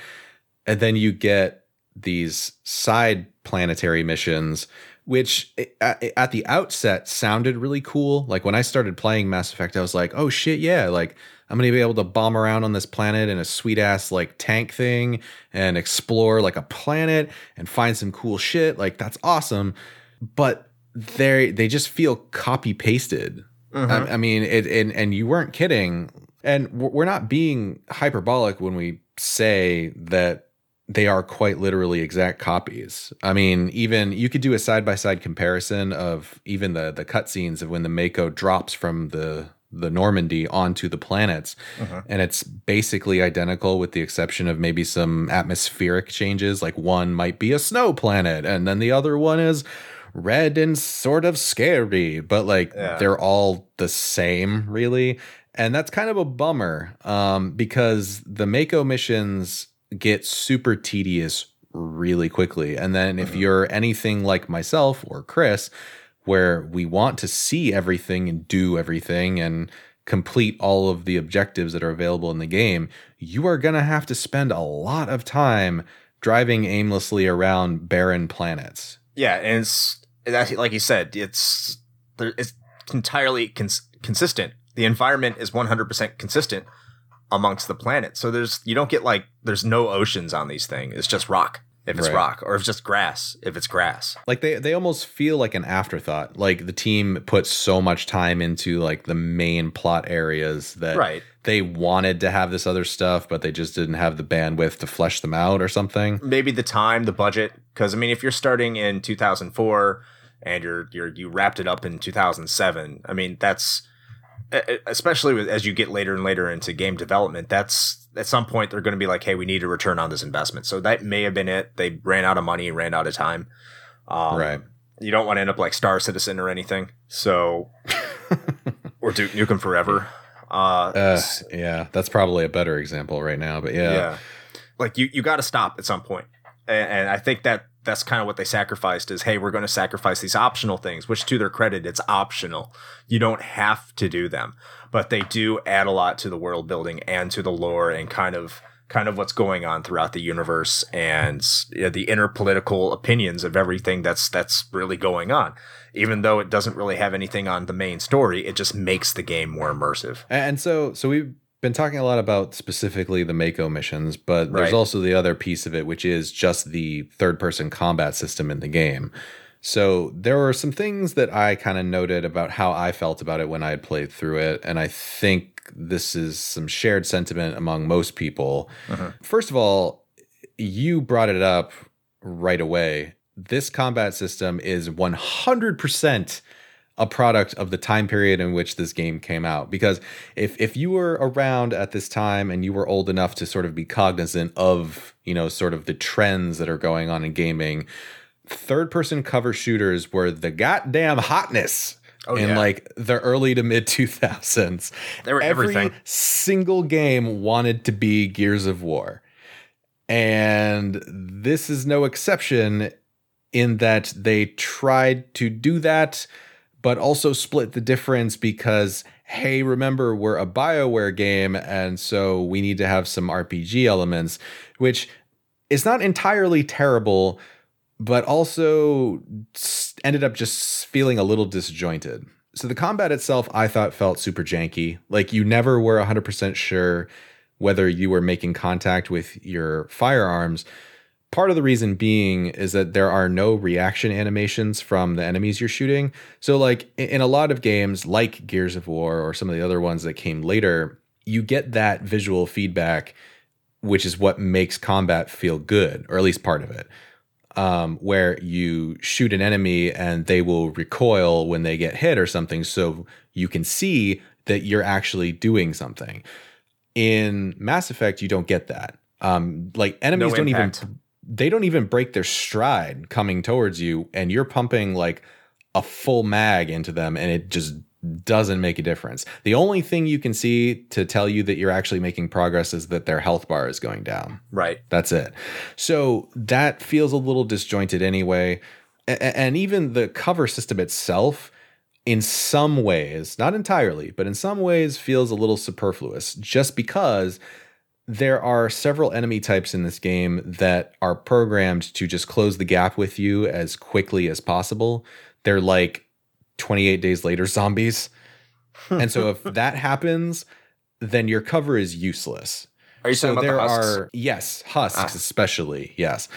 And then you get these side planetary missions which eh, at, eh, at the outset sounded really cool. Like when I started playing Mass Effect, I was like, "Oh shit, yeah! Like I'm gonna be able to bomb around on this planet in a sweet ass like tank thing and explore like a planet and find some cool shit. Like that's awesome." But they they just feel copy pasted. I, uh-huh. I mean, it and and you weren't kidding. And we're we're not being hyperbolic when we say that they are quite literally exact copies. I mean, even you could do a side by side comparison of even the the cutscenes of when the Mako drops from the the Normandy onto the planets, and it's basically identical with the exception of maybe some atmospheric changes. Like one might be a snow planet, and then the other one is red and sort of scary, but like Yeah. they're all the same, really. And that's kind of a bummer um, because the Mako missions get super tedious really quickly. And then if you're anything like myself or Chris, where we want to see everything and do everything and complete all of the objectives that are available in the game, you are going to have to spend a lot of time driving aimlessly around barren planets. Yeah, and it's like you said, it's it's entirely cons- consistent. The environment is 100% consistent amongst the planets. So there's you don't get like there's no oceans on these things. It's just rock if it's Right. rock, or if it's just grass if it's grass. Like they they almost feel like an afterthought. Like the team put so much time into like the main plot areas that Right. they wanted to have this other stuff, but they just didn't have the bandwidth to flesh them out or something. Maybe the time, the budget, because I mean, if you're starting in 2004 and you're you're you wrapped it up in 2007, I mean that's especially as you get later and later into game development, that's at some point they're going to be like, hey, we need a return on this investment. So that may have been it. They ran out of money, and ran out of time. Um, Right. You don't want to end up like Star Citizen or anything. So *laughs* or Duke Nukem Forever. Uh, Uh, yeah, that's probably a better example right now. But yeah, yeah. Like you, you got to stop at some point. And, and I think that that's kind of what they sacrificed is, hey, we're going to sacrifice these optional things, which to their credit, it's optional. You don't have to do them, but they do add a lot to the world building and to the lore and kind of kind of what's going on throughout the universe and you know, the inner political opinions of everything that's that's really going on. Even though it doesn't really have anything on the main story, it just makes the game more immersive. And so, so we've been talking a lot about specifically the Mako missions, but there's also the other piece of it, which is just the third person combat system in the game. So there were some things that I kind of noted about how I felt about it when I had played through it. And I think this is some shared sentiment among most people. Uh-huh. First of all, you brought it up right away. This combat system is 100% a product of the time period in which this game came out because if if you were around at this time and you were old enough to sort of be cognizant of you know sort of the trends that are going on in gaming third person cover shooters were the goddamn hotness Oh, in yeah. like the early to mid 2000s. They were Every everything. single game wanted to be Gears of War. And this is no exception in that they tried to do that, but also split the difference because, hey, remember, we're a BioWare game, and so we need to have some RPG elements, which is not entirely terrible, but also ended up just feeling a little disjointed. So the combat itself, I thought felt super janky. Like you never were 100% sure whether you were making contact with your firearms. Part of the reason being is that there are no reaction animations from the enemies you're shooting. So, like in a lot of games, like Gears of War or some of the other ones that came later, you get that visual feedback, which is what makes combat feel good, or at least part of it. Um, where you shoot an enemy and they will recoil when they get hit or something, so you can see that you're actually doing something. In Mass Effect, you don't get that. Um, like enemies don't impact. even they don't even break their stride coming towards you, and you're pumping like a full mag into them, and it just doesn't make a difference. The only thing you can see to tell you that you're actually making progress is that their health bar is going down. Right. That's it. So that feels a little disjointed anyway. And even the cover system itself, in some ways, not entirely, but in some ways, feels a little superfluous just because there are several enemy types in this game that are programmed to just close the gap with you as quickly as possible. They're like 28 days later *laughs* zombies. and so if that *laughs* happens, then your cover is useless Are you so talking there about the husks? are yes husks Ah. especially yes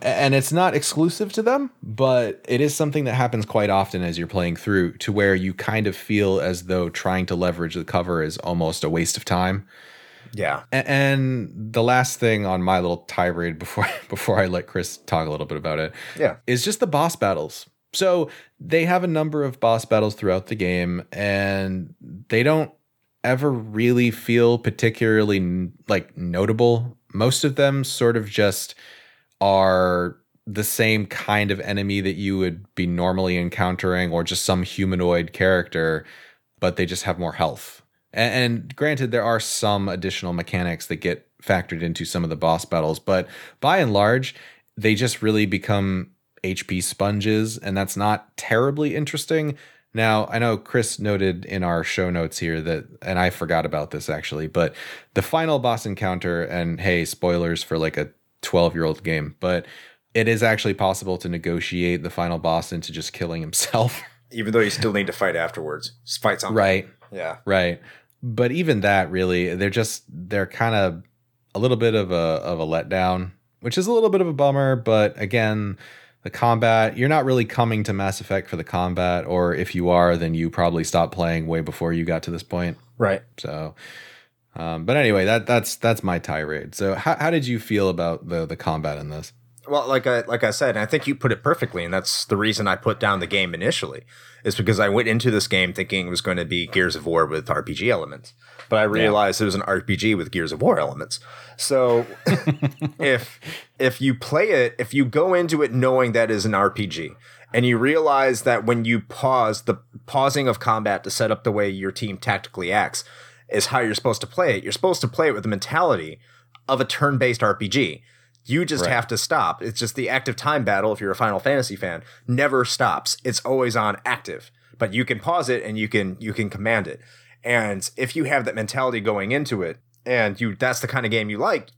and it's not exclusive to them but it is something that happens quite often as you're playing through to where you kind of feel as though trying to leverage the cover is almost a waste of time yeah. And the last thing on my little tirade before *laughs* before I let Chris talk a little bit about it Yeah. is just the boss battles. So they have a number of boss battles throughout the game, and they don't ever really feel particularly like notable. Most of them sort of just are the same kind of enemy that you would be normally encountering, or just some humanoid character, but they just have more health. And, granted, there are some additional mechanics that get factored into some of the boss battles, but by and large, they just really become HP sponges, and that's not terribly interesting. Now, I know Chris noted in our show notes here that, and I forgot about this actually, but the final boss encounter, and hey, spoilers for like a 12 year old game, but it is actually possible to negotiate the final boss into just killing himself. Even though you still need to fight afterwards. Fight something. right. Yeah. Right. But even that really, they're just they're kind of a little bit of a of a letdown, which is a little bit of a bummer, but again, the combat, you're not really coming to Mass Effect for the combat, or if you are, then you probably stopped playing way before you got to this point. Right. So um, but anyway, that that's that's my tirade. So how, how did you feel about the the combat in this? Well, like I like I said, and I think you put it perfectly, and that's the reason I put down the game initially, is because I went into this game thinking it was going to be Gears of War with RPG elements, but I realized it was an RPG with Gears of War elements. So *laughs* if if you play it, if you go into it knowing that is an RPG, and you realize that when you pause, the pausing of combat to set up the way your team tactically acts is how you're supposed to play it. You're supposed to play it with the mentality of a turn-based RPG. You just Right. have to stop. It's just the active time battle, if you're a Final Fantasy fan, never stops. It's always on active. But you can pause it and you can you can command it. And if you have that mentality going into it, and you that's the kind of game you like,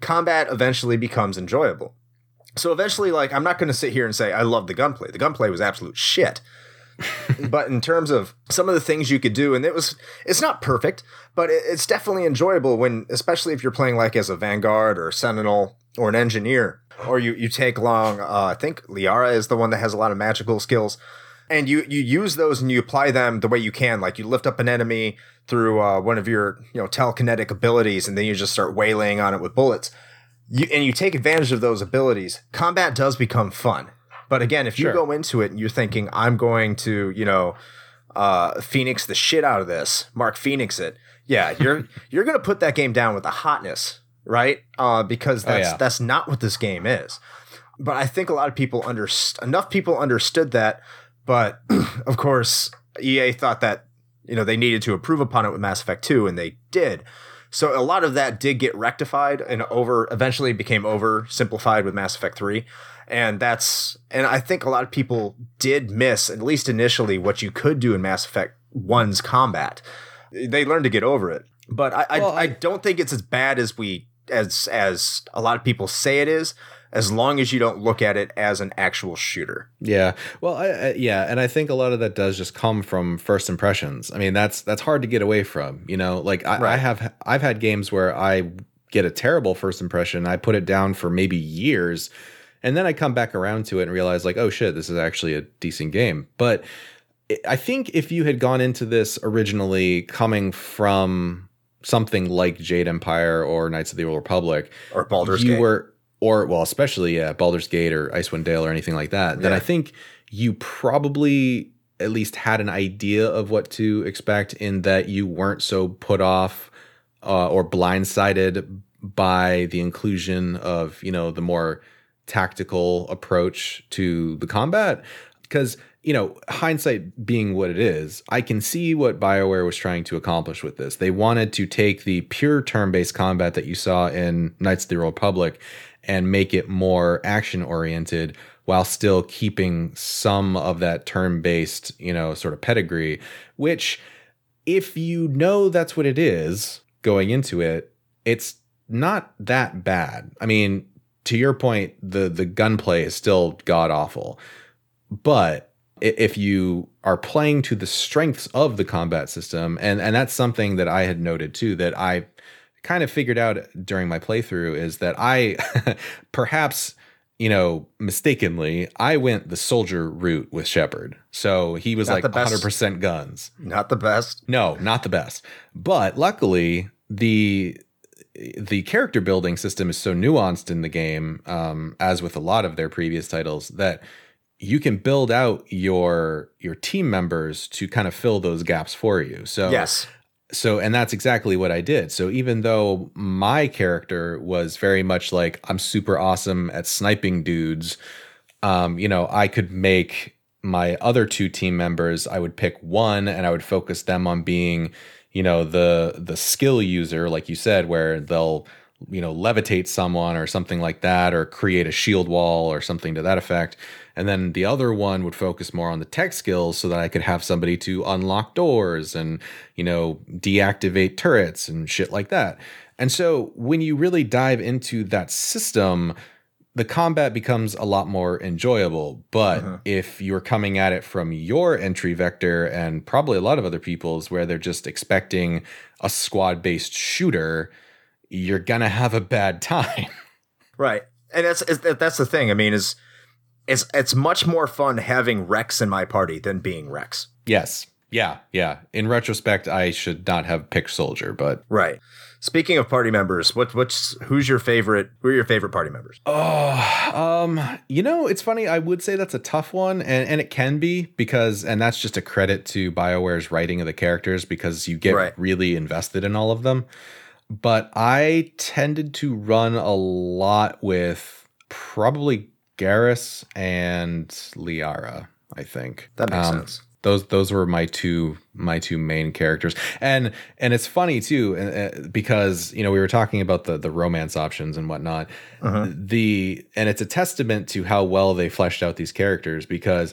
combat eventually becomes enjoyable. So eventually, like, I'm not going to sit here and say I love the gunplay. The gunplay was absolute shit. *laughs* but in terms of some of the things you could do, and it was, it's not perfect, but it, it's definitely enjoyable when, especially if you're playing like as a vanguard or a sentinel or an engineer, or you you take long. Uh, I think Liara is the one that has a lot of magical skills, and you you use those and you apply them the way you can. Like you lift up an enemy through uh, one of your you know telekinetic abilities, and then you just start waylaying on it with bullets you, and you take advantage of those abilities, combat does become fun. But again, if you Sure. go into it and you're thinking, I'm going to, you know, uh, Fenix the shit out of this, Mark Fenix it, yeah, *laughs* you're you're gonna put that game down with the hotness, right? Uh, because Oh, that's yeah. that's not what this game is. But I think a lot of people under enough people understood that, but *clears throat* of course, EA thought that you know they needed to improve upon it with Mass Effect 2 and they did. So a lot of that did get rectified and over eventually became oversimplified with Mass Effect 3. And that's and I think a lot of people did miss, at least initially, what you could do in Mass Effect 1's combat. They learned to get over it. But I, well, I, I don't think it's as bad as we as as a lot of people say it is as long as you don't look at it as an actual shooter. Yeah. Well, I, I, yeah, and I think a lot of that does just come from first impressions. I mean, that's that's hard to get away from. You know, like I, right. I have I've had games where I get a terrible first impression. I put it down for maybe years, and then I come back around to it and realize like, oh shit, this is actually a decent game. But I think if you had gone into this originally coming from something like Jade Empire or Knights of the Old Republic or Baldur's you Gate. were or well, especially yeah, Baldur's Gate or Icewind Dale or anything like that, then I think you probably at least had an idea of what to expect in that you weren't so put off uh, or blindsided by the inclusion of you know the more tactical approach to the combat because you know, hindsight being what it is, I can see what BioWare was trying to accomplish with this. They wanted to take the pure turn based combat that you saw in Knights of the Old Republic and make it more action oriented while still keeping some of that turn based, you know, sort of pedigree, which, if you know that's what it is going into it, it's not that bad. I mean, to your point, the the gunplay is still god awful. But if you are playing to the strengths of the combat system, and and that's something that I had noted too that I kind of figured out during my playthrough is that I *laughs* perhaps you know mistakenly I went the soldier route with Shepard, so he was not like 100 percent guns. Not the best. No, not the best. But luckily the the character building system is so nuanced in the game, um, as with a lot of their previous titles, that you can build out your your team members to kind of fill those gaps for you. So yes. So and that's exactly what I did. So even though my character was very much like I'm super awesome at sniping dudes, um, you know, I could make my other two team members, I would pick one and I would focus them on being, you know, the the skill user, like you said, where they'll you know levitate someone or something like that or create a shield wall or something to that effect and then the other one would focus more on the tech skills so that I could have somebody to unlock doors and, you know, deactivate turrets and shit like that. And so when you really dive into that system, the combat becomes a lot more enjoyable. But uh-huh. if you're coming at it from your entry vector and probably a lot of other people's where they're just expecting a squad based shooter, you're going to have a bad *laughs* time. Right. And that's that's the thing. I mean, is it's it's much more fun having Wrex in my party than being Wrex. Yes. Yeah, yeah. In retrospect, I should not have picked Soldier, but right. Speaking of party members, what what's who's your favorite? Who are your favorite party members? Oh, um, you know, it's funny. I would say that's a tough one, and and it can be because, and that's just a credit to Bioware's writing of the characters because you get right. really invested in all of them. But I tended to run a lot with probably Garrus and Liara, I think. That makes um, sense. Those those were my two my two main characters, and and it's funny too uh, because you know we were talking about the the romance options and whatnot. Uh-huh. The and it's a testament to how well they fleshed out these characters because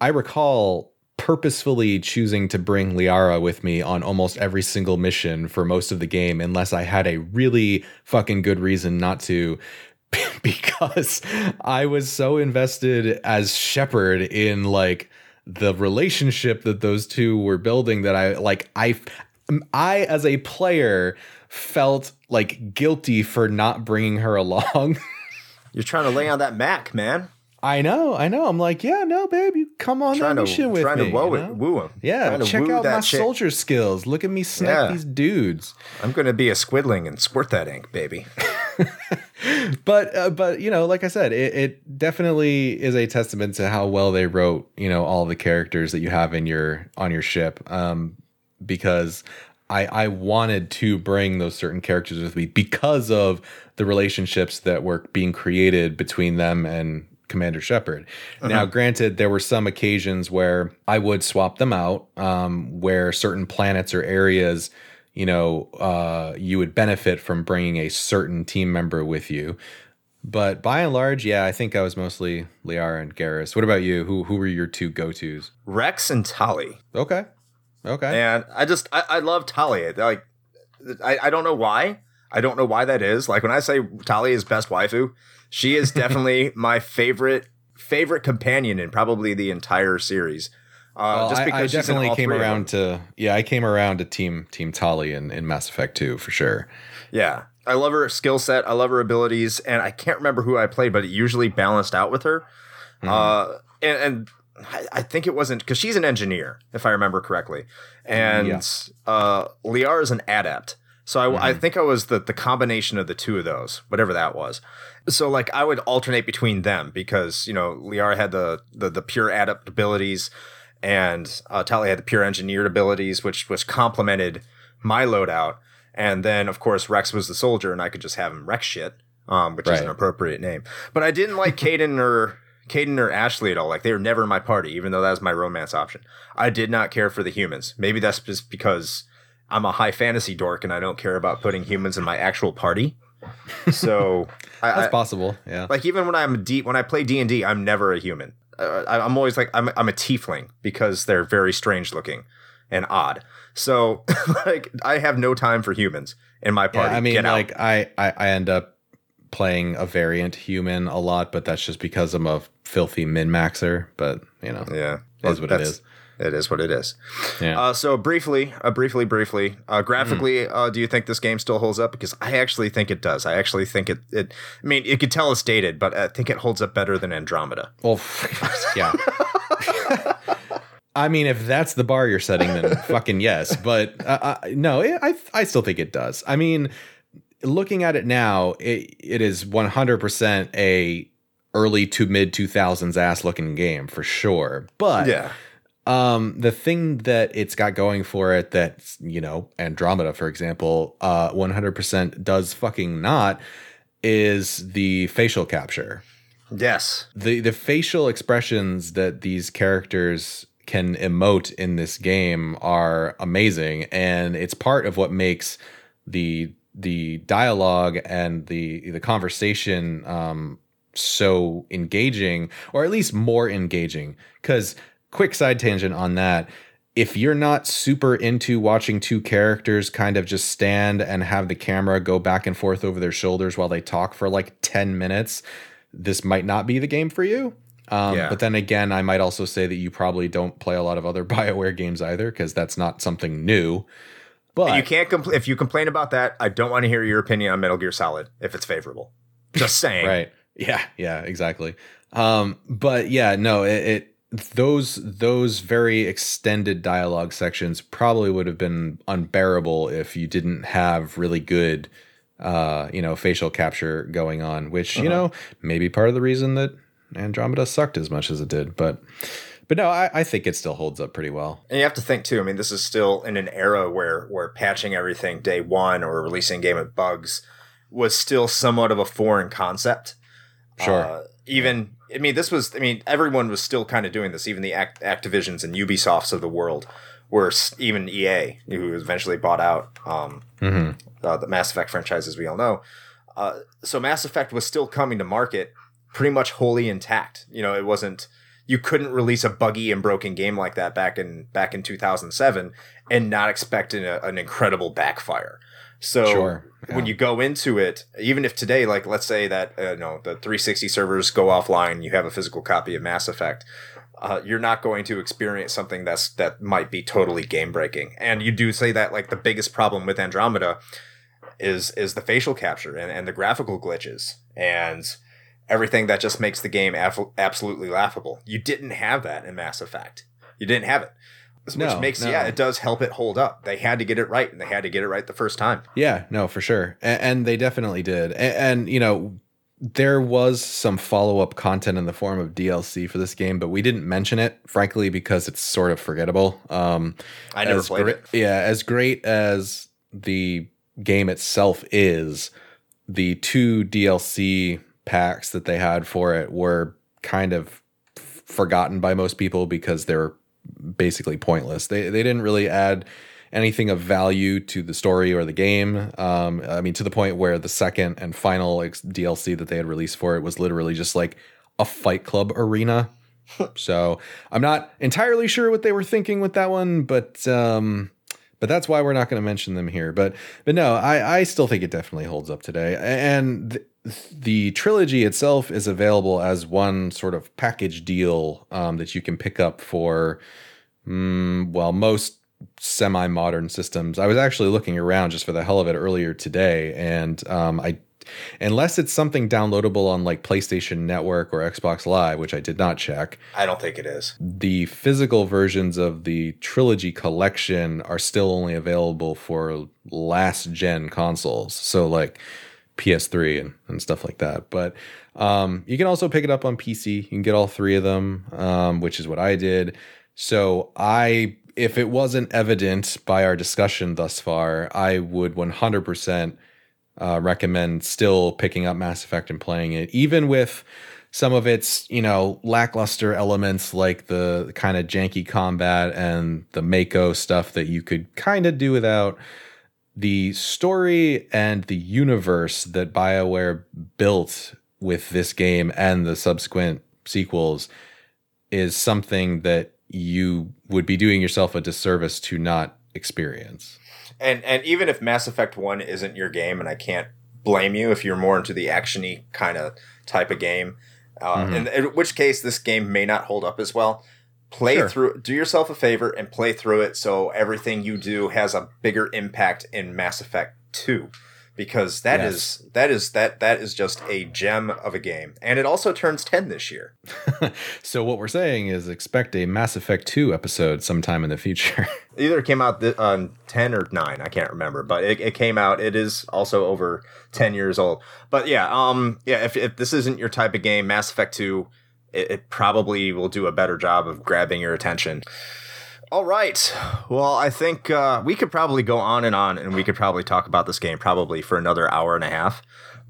I recall purposefully choosing to bring Liara with me on almost every single mission for most of the game, unless I had a really fucking good reason not to. *laughs* because I was so invested as Shepard in like the relationship that those two were building that I like I I as a player felt like guilty for not bringing her along. *laughs* You're trying to lay on that Mac, man. I know, I know. I'm like, yeah, no, babe, you come on that mission to, with trying me. Trying to woo, you know? woo him. Yeah, check out my chick. soldier skills. Look at me snap yeah. these dudes. I'm gonna be a squidling and squirt that ink, baby. *laughs* *laughs* but uh, but you know, like I said, it, it, definitely is a testament to how well they wrote you know all the characters that you have in your on your ship. Um, because I I wanted to bring those certain characters with me because of the relationships that were being created between them and Commander Shepard. Now, granted, there were some occasions where I would swap them out, um, where certain planets or areas, you know, uh, you would benefit from bringing a certain team member with you. But by and large, yeah, I think I was mostly Liara and Garrus. What about you? Who who were your two go tos? Wrex and Tali. Okay, okay, And I just I, I love Tali. Like I, I don't know why. I don't know why that is. Like when I say Tali is best waifu, she is *laughs* definitely my favorite favorite companion in probably the entire series. Uh, Well, just I- because I, she's in definitely came around to yeah, I came around to team Team Tali in, in Mass Effect 2 for sure. Yeah, I love her skill set. I love her abilities, and I can't remember who I played, but it usually balanced out with her. Mm-hmm. Uh, and, and I, I think it wasn't because she's an engineer, if I remember correctly, and Yeah. uh, Liara is an adept. So I, I Mm-hmm. think I was the the combination of the two of those, whatever that was. So like I would alternate between them because you know Liara had the the, the pure adept abilities, and uh, Tali had the pure engineered abilities, which which complemented my loadout. And then of course Wrex was the soldier, and I could just have him wreck shit, um, which is an appropriate name. But I didn't like *laughs* Kaidan or Kaidan or Ashley at all. Like they were never in my party, even though that was my romance option. I did not care for the humans. Maybe that's just because I'm a high fantasy dork and I don't care about putting humans in my actual party. So *laughs* I, That's I- possible. Yeah. like even when I'm deep when I play D and I'm never a human. Uh, I, I'm always like I'm I'm a tiefling because they're very strange looking and odd. So *laughs* like I have no time for humans in my Yeah, party. I mean, like I, I I end up playing a variant human a lot, but that's just because I'm a filthy min maxer. But you know, yeah, it is what it is. It is what it is. Yeah. Uh, so briefly, uh, briefly, briefly, uh, graphically, Hmm. uh, do you think this game still holds up? Because I actually think it does. I actually think it. It. I mean, you could tell it's dated, but I think it holds up better than Andromeda. well, *laughs* yeah. I mean, if that's the bar you're setting, then *laughs* fucking yes. But uh, uh, no, it, I I still think it does. I mean, looking at it now, it, it is 100% a early to mid 2000s ass looking game for sure. But Yeah. Um, the thing that it's got going for it that, you know, Andromeda, for example, uh, 100% does fucking not is the facial capture. Yes. The, the facial expressions that these characters can emote in this game are amazing. And it's part of what makes the, the dialogue and the, the conversation, um, so engaging or at least more engaging. Because quick side tangent on that. If you're not super into watching two characters kind of just stand and have the camera go back and forth over their shoulders while they talk for like 10 minutes this might not be the game for you. Um, Yeah. but then again i might also say that you probably don't play a lot of other *laughs* bioware games either because that's not something new but you can't compl- if you complain about that. I don't want to hear your opinion on Metal Gear Solid if it's favorable. Just *laughs* saying. right yeah yeah exactly um but yeah no it, it those those very extended dialogue sections probably would have been unbearable if you didn't have really good uh you know facial capture going on which you Uh-huh. know maybe part of the reason that andromeda sucked as much as it did but but no i, I think it still holds up pretty well And you have to think too. I mean, this is still in an era where where patching everything day one or releasing game with bugs was still somewhat of a foreign concept. Sure. Uh, even I mean, this was. I mean, everyone was still kind of doing this. Even the Act- Activisions and Ubisofts of the world were even EA, who eventually bought out um, hmm uh, the Mass Effect franchise, as we all know. Uh, so Mass Effect was still coming to market pretty much wholly intact. You know, it wasn't you couldn't release a buggy and broken game like that back in back in 2007 and not expect an, an incredible backfire. So Sure, when you go into it, even if today, like let's say that uh, you know the 360 servers go offline, you have a physical copy of Mass Effect. Uh, you're not going to experience something that's that might be totally game breaking. And you do say that like the biggest problem with Andromeda is is the facial capture and, and the graphical glitches and everything that just makes the game af- absolutely laughable. You didn't have that in Mass Effect. You didn't have it. Which No, makes no. yeah, it does help it hold up. They had to get it right, and they had to get it right the first time. Yeah, no, for sure. And, and they definitely did. And, and, you know, there was some follow up content in the form of DLC for this game, but we didn't mention it, frankly, because it's sort of forgettable. Um, I never played gre- it. Yeah, as great as the game itself is, the two DLC packs that they had for it were kind of forgotten by most people because they're basically pointless. They they didn't really add anything of value to the story or the game. Um, I mean, to the point where the second and final DLC that they had released for it was literally just like a Fight Club arena. *laughs* so I'm not entirely sure what they were thinking with that one, but um, but that's why we're not going to mention them here. But but no, I I still think it definitely holds up today, and. Th- the trilogy itself is available as one sort of package deal um, that you can pick up for mm, well most semi-modern systems i was actually looking around just for the hell of it earlier today and um, i unless it's something downloadable on like playstation network or xbox live which i did not check I don't think it is. the physical versions of the trilogy collection are still only available for last gen consoles so like ps3 and, and stuff like that. But um, you can also pick it up on pc you can get all three of them um, which is what i did. So i if it wasn't evident by our discussion thus far i would 100% uh, recommend still picking up Mass Effect and playing it, even with some of its you know lackluster elements like the kind of janky combat and the Mako stuff that you could kind of do without. The story and the universe that BioWare built with this game and the subsequent sequels is something that you would be doing yourself a disservice to not experience. And and even if Mass Effect One isn't your game, and I can't blame you if you're more into the actiony kind of type of game, uh, Mhm. in, in which case this game may not hold up as well. Play Sure. through, do yourself a favor and play through it, so everything you do has a bigger impact in Mass Effect Two, because that Yes. is that is that that is just a gem of a game, and it also turns ten this year. *laughs* so what we're saying is expect a Mass Effect 2 episode sometime in the future. *laughs* either came out th- on 10 or 9 i can't remember but it, it came out it is also over 10 years old but yeah um yeah if, if this isn't your type of game mass effect 2 it, it probably will do a better job of grabbing your attention all right well i think uh, we could probably go on and on and we could probably talk about this game probably for another hour and a half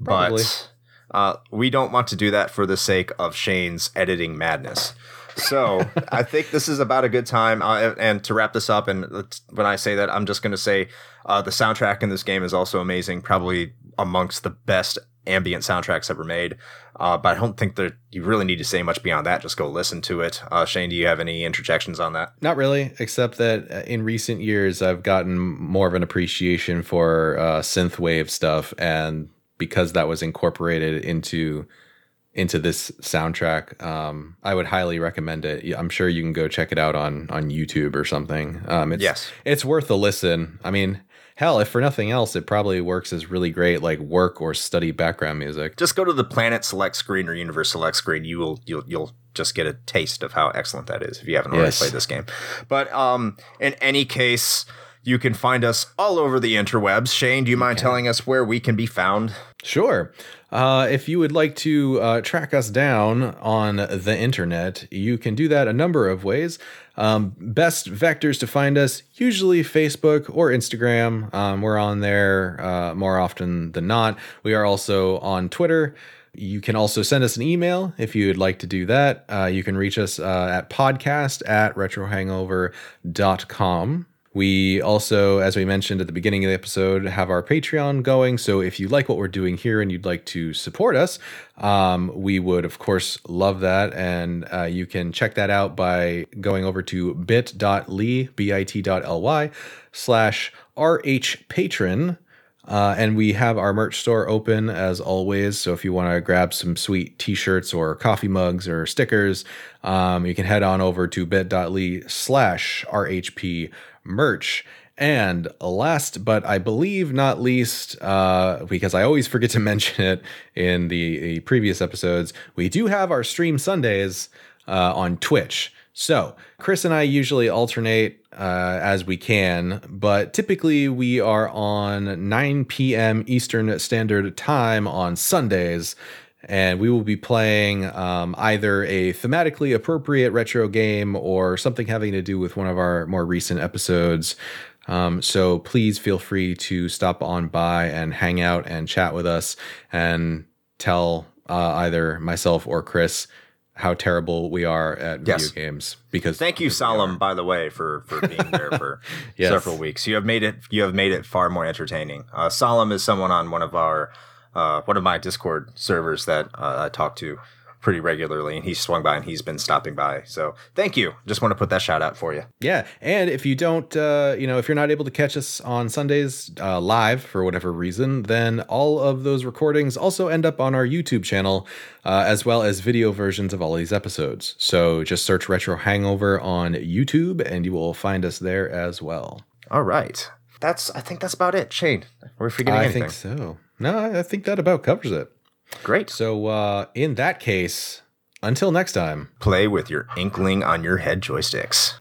Probably. but uh, we don't want to do that for the sake of shane's editing madness so *laughs* I think this is about a good time. Uh, and to wrap this up, and when I say that, I'm just going to say uh, the soundtrack in this game is also amazing. Probably amongst the best ambient soundtracks ever made. Uh, but I don't think that you really need to say much beyond that. Just go listen to it. Uh, Shane, do you have any interjections on that? Not really, except that uh, in recent years I've gotten more of an appreciation for uh, synthwave stuff, and because that was incorporated into into this soundtrack, um, I would highly recommend it. I'm sure you can go check it out on on YouTube or something. Um, it's, Yes. it's worth a listen. I mean, hell, if for nothing else, it probably works as really great like work or study background music. Just go to the Planet Select screen or Universe Select screen. You will you'll you'll just get a taste of how excellent that is if you haven't already Yes. played this game. But um, in any case. You can find us all over the interwebs. Shane, do you mind telling us where we can be found? Sure. Uh, if you would like to uh, track us down on the internet, you can do that a number of ways. Um, best vectors to find us usually Facebook or Instagram. Um, we're on there uh, more often than not. We are also on Twitter. You can also send us an email if you would like to do that. Uh, you can reach us uh, at podcast at retrohangover.com. We also, as we mentioned at the beginning of the episode, have our Patreon going. So if you like what we're doing here and you'd like to support us, um, we would, of course, love that. And uh, you can check that out by going over to bit.ly, bit.ly slash rhpatron. Uh, and we have our merch store open as always. So if you want to grab some sweet t-shirts or coffee mugs or stickers, um, you can head on over to bit.ly slash RHP merch. And last, but I believe not least, uh, because I always forget to *laughs* mention it in the, the previous episodes, we do have our stream Sundays uh, on Twitch. So Chris and I usually alternate uh, as we can, but typically we are on 9 p.m. Eastern Standard Time on Sundays. And we will be playing um, either a thematically appropriate retro game or something having to do with one of our more recent episodes. Um, so please feel free to stop on by and hang out and chat with us and tell uh, either myself or Chris how terrible we are at Yes. video games. Because Thank you, Solemn, by the way, for for being there for *laughs* Yes. several weeks. You have made it you have made it far more entertaining. Uh, Solemn is someone on one of our uh, one of my Discord servers that uh, I talk to pretty regularly, and he swung by and he's been stopping by. So thank you. Just want to put that shout out for you. Yeah, and if you don't, uh, you know, if you're not able to catch us on Sundays uh, live for whatever reason, then all of those recordings also end up on our YouTube channel, uh, as well as video versions of all these episodes. So just search Retro Hangover on YouTube, and you will find us there as well. All right. That's I think that's about it. Shane, we're forgetting I anything. think so. No, I I think that about covers it. Great. So uh, in that case, until next time. Play with your inkling on your head joysticks.